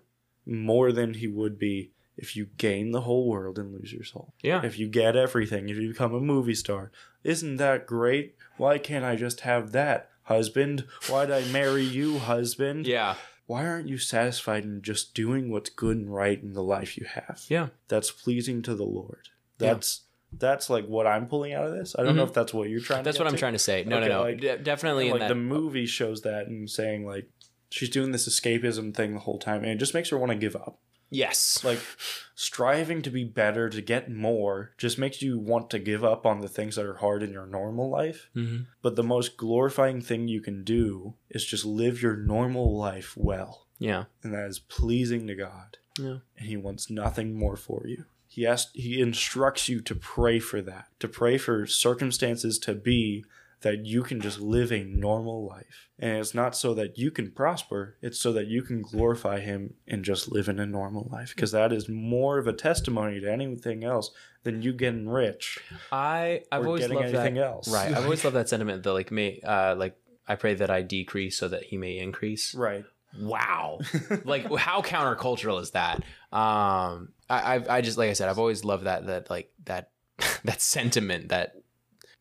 more than he would be if you gain the whole world and lose your soul. Yeah. If you get everything, if you become a movie star, isn't that great? Why can't I just have that? Husband, why'd I marry you, husband? Yeah. Why aren't you satisfied in just doing what's good and right in the life you have? Yeah. That's pleasing to the Lord. Yeah. That's that's like what I'm pulling out of this. I don't know Mhm. if that's what you're trying That's to what I'm to. trying to say. No, Okay, no, no. like- De- definitely in like that. the movie shows that and saying like she's doing this escapism thing the whole time and it just makes her want to give up. Yes. like striving to be better to get more just makes you want to give up on the things that are hard in your normal life Mhm. but the most glorifying thing you can do is just live your normal life well Yeah. and that is pleasing to god Yeah. and he wants nothing more for you he asks, he instructs you to pray for that to pray for circumstances to be that you can just live a normal life and it's not so that you can prosper it's so that you can glorify him and just live in a normal life because that is more of a testimony to anything else than you getting rich I I've always getting loved anything that. else Right. I've always loved that sentiment that like may uh like I pray that I decrease so that he may increase. right Wow. like how countercultural is that? Um I I've, I just like I said I've always loved that that like that that sentiment that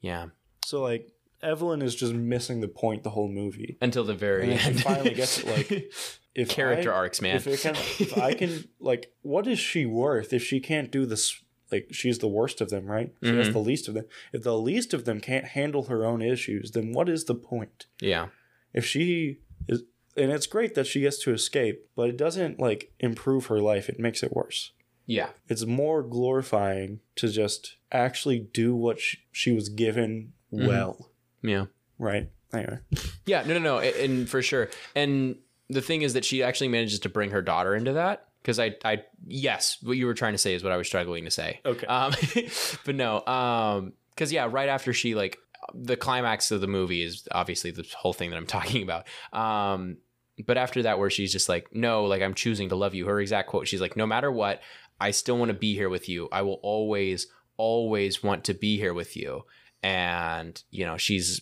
yeah so like evelyn is just missing the point the whole movie until the very And then she end. finally gets it, like, if character I- arcs, man. if it can if i can like what is she worth if she can't do this like she's the worst of them right so that's Mhm. the least of them if the least of them can't handle her own issues then what is the point yeah. if she is and it's great that she gets to escape but it doesn't like improve her life it makes it worse Yeah. it's more glorifying to just actually do what she, she was given Mhm. well Yeah. right anyway Yeah, no, no, no, and, and for sure. And the thing is that she actually manages to bring her daughter into that because I, I, yes, what you were trying to say is what I was struggling to say. okay Um, but no, um, because yeah, right after she like the climax of the movie is obviously the whole thing that I'm talking about. Um, but after that, where she's just like, no, like I'm choosing to love you. Her exact quote, she's like, no matter what, I still want to be here with you. I will always, always want to be here with you. And you know, she's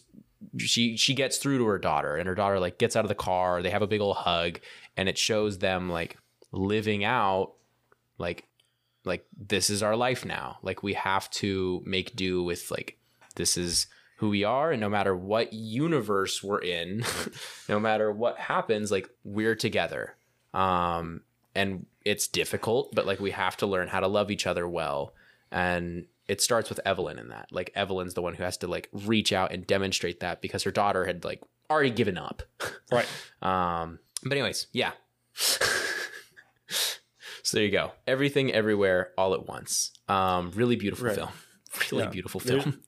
she she gets through to her daughter, and her daughter like gets out of the car. They have a big old hug, and it shows them like living out like like this is our life now like we have to make do with like this is who we are and no matter what universe we're in no matter what happens like we're together um and it's difficult but like we have to learn how to love each other well and it starts with Evelyn in that like Evelyn's the one who has to like reach out and demonstrate that because her daughter had like already given up right um, but anyways, yeah. so there you go. Everything, everywhere, all at once. Um, really beautiful Right. film. Really Yeah. beautiful There's- film.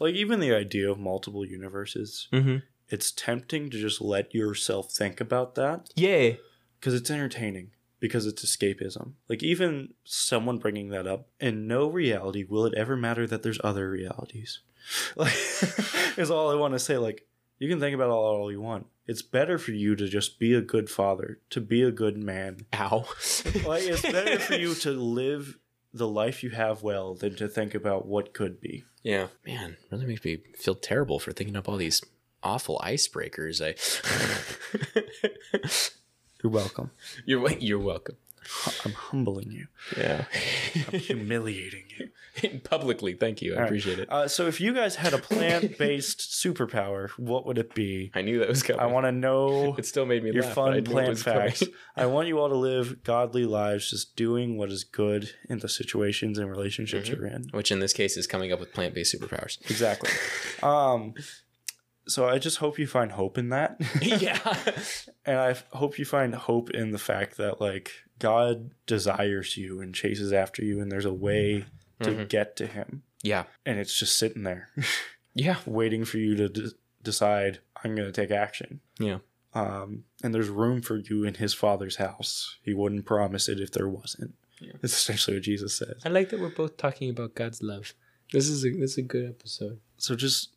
like even the idea of multiple universes Mm-hmm. it's tempting to just let yourself think about that Yeah. because it's entertaining because it's escapism like even someone bringing that up in no reality will it ever matter that there's other realities like is all i want to say like you can think about it all you want it's better for you to just be a good father to be a good man Ow. like it's better for you to live the life you have well than to think about what could be. Yeah. Man, really makes me feel terrible for thinking up all these awful icebreakers. I You're welcome. You're you're welcome. I'm humbling you. Yeah. I'm humiliating you. Publicly, thank you. I appreciate it. Uh, so if you guys had a plant-based superpower, what would it be? I knew that was coming. I want to know it still made me your laugh, fun plant coming. facts. I want you all to live godly lives, just doing what is good in the situations and relationships Mm-hmm. you're in. Which in this case is coming up with plant-based superpowers. Exactly. um, so I just hope you find hope in that, yeah. and I hope you find hope in the fact that like God desires you and chases after you, and there's a way to Mhm. get to Him, Yeah. and it's just sitting there Yeah. waiting for you to d- decide I'm going to take action. Yeah. Um, and there's room for you in His Father's house. He wouldn't promise it if there wasn't. Yeah. It's essentially what Jesus says. I like that we're both talking about God's love. This is a this is a good episode. So just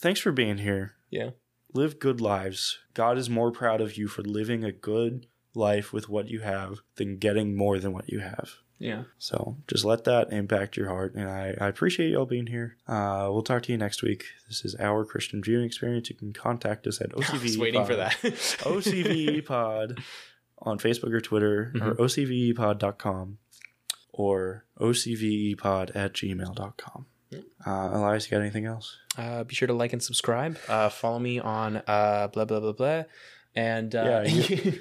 thanks for being here. Yeah. Live good lives. God is more proud of you for living a good life with what you have than getting more than what you have. Yeah. So just let that impact your heart. And I, I appreciate y'all being here. Uh, we'll talk to you next week. This is our Christian viewing experience. You can contact us at OCV. I was waiting for that. OCV pod on Facebook or Twitter or Mm-hmm. OCVEpod.com or OCVEpod at gmail.com. Uh, Elias, you got anything else? Uh, be sure to like and subscribe. Uh, follow me on uh, blah blah blah blah. And uh, Yeah,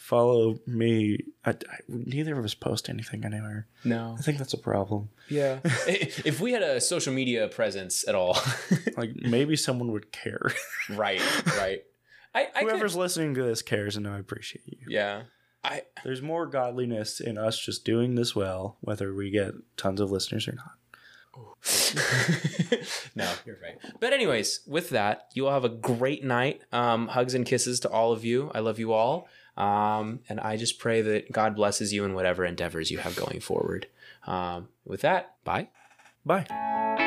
Follow me. I, I, neither of us post anything anywhere. no, I think that's a problem. yeah. if we had a social media presence at all, Like maybe someone would care. right, right. I, I could- Whoever's listening to this cares, and I appreciate you. yeah. I There's more godliness in us just doing this well, whether we get tons of listeners or not. no, you're right. But anyways, with that, you all have a great night. Um, hugs and kisses to all of you. I love you all. Um, and I just pray that God blesses you in whatever endeavors you have going forward. Um, with that, bye. Bye.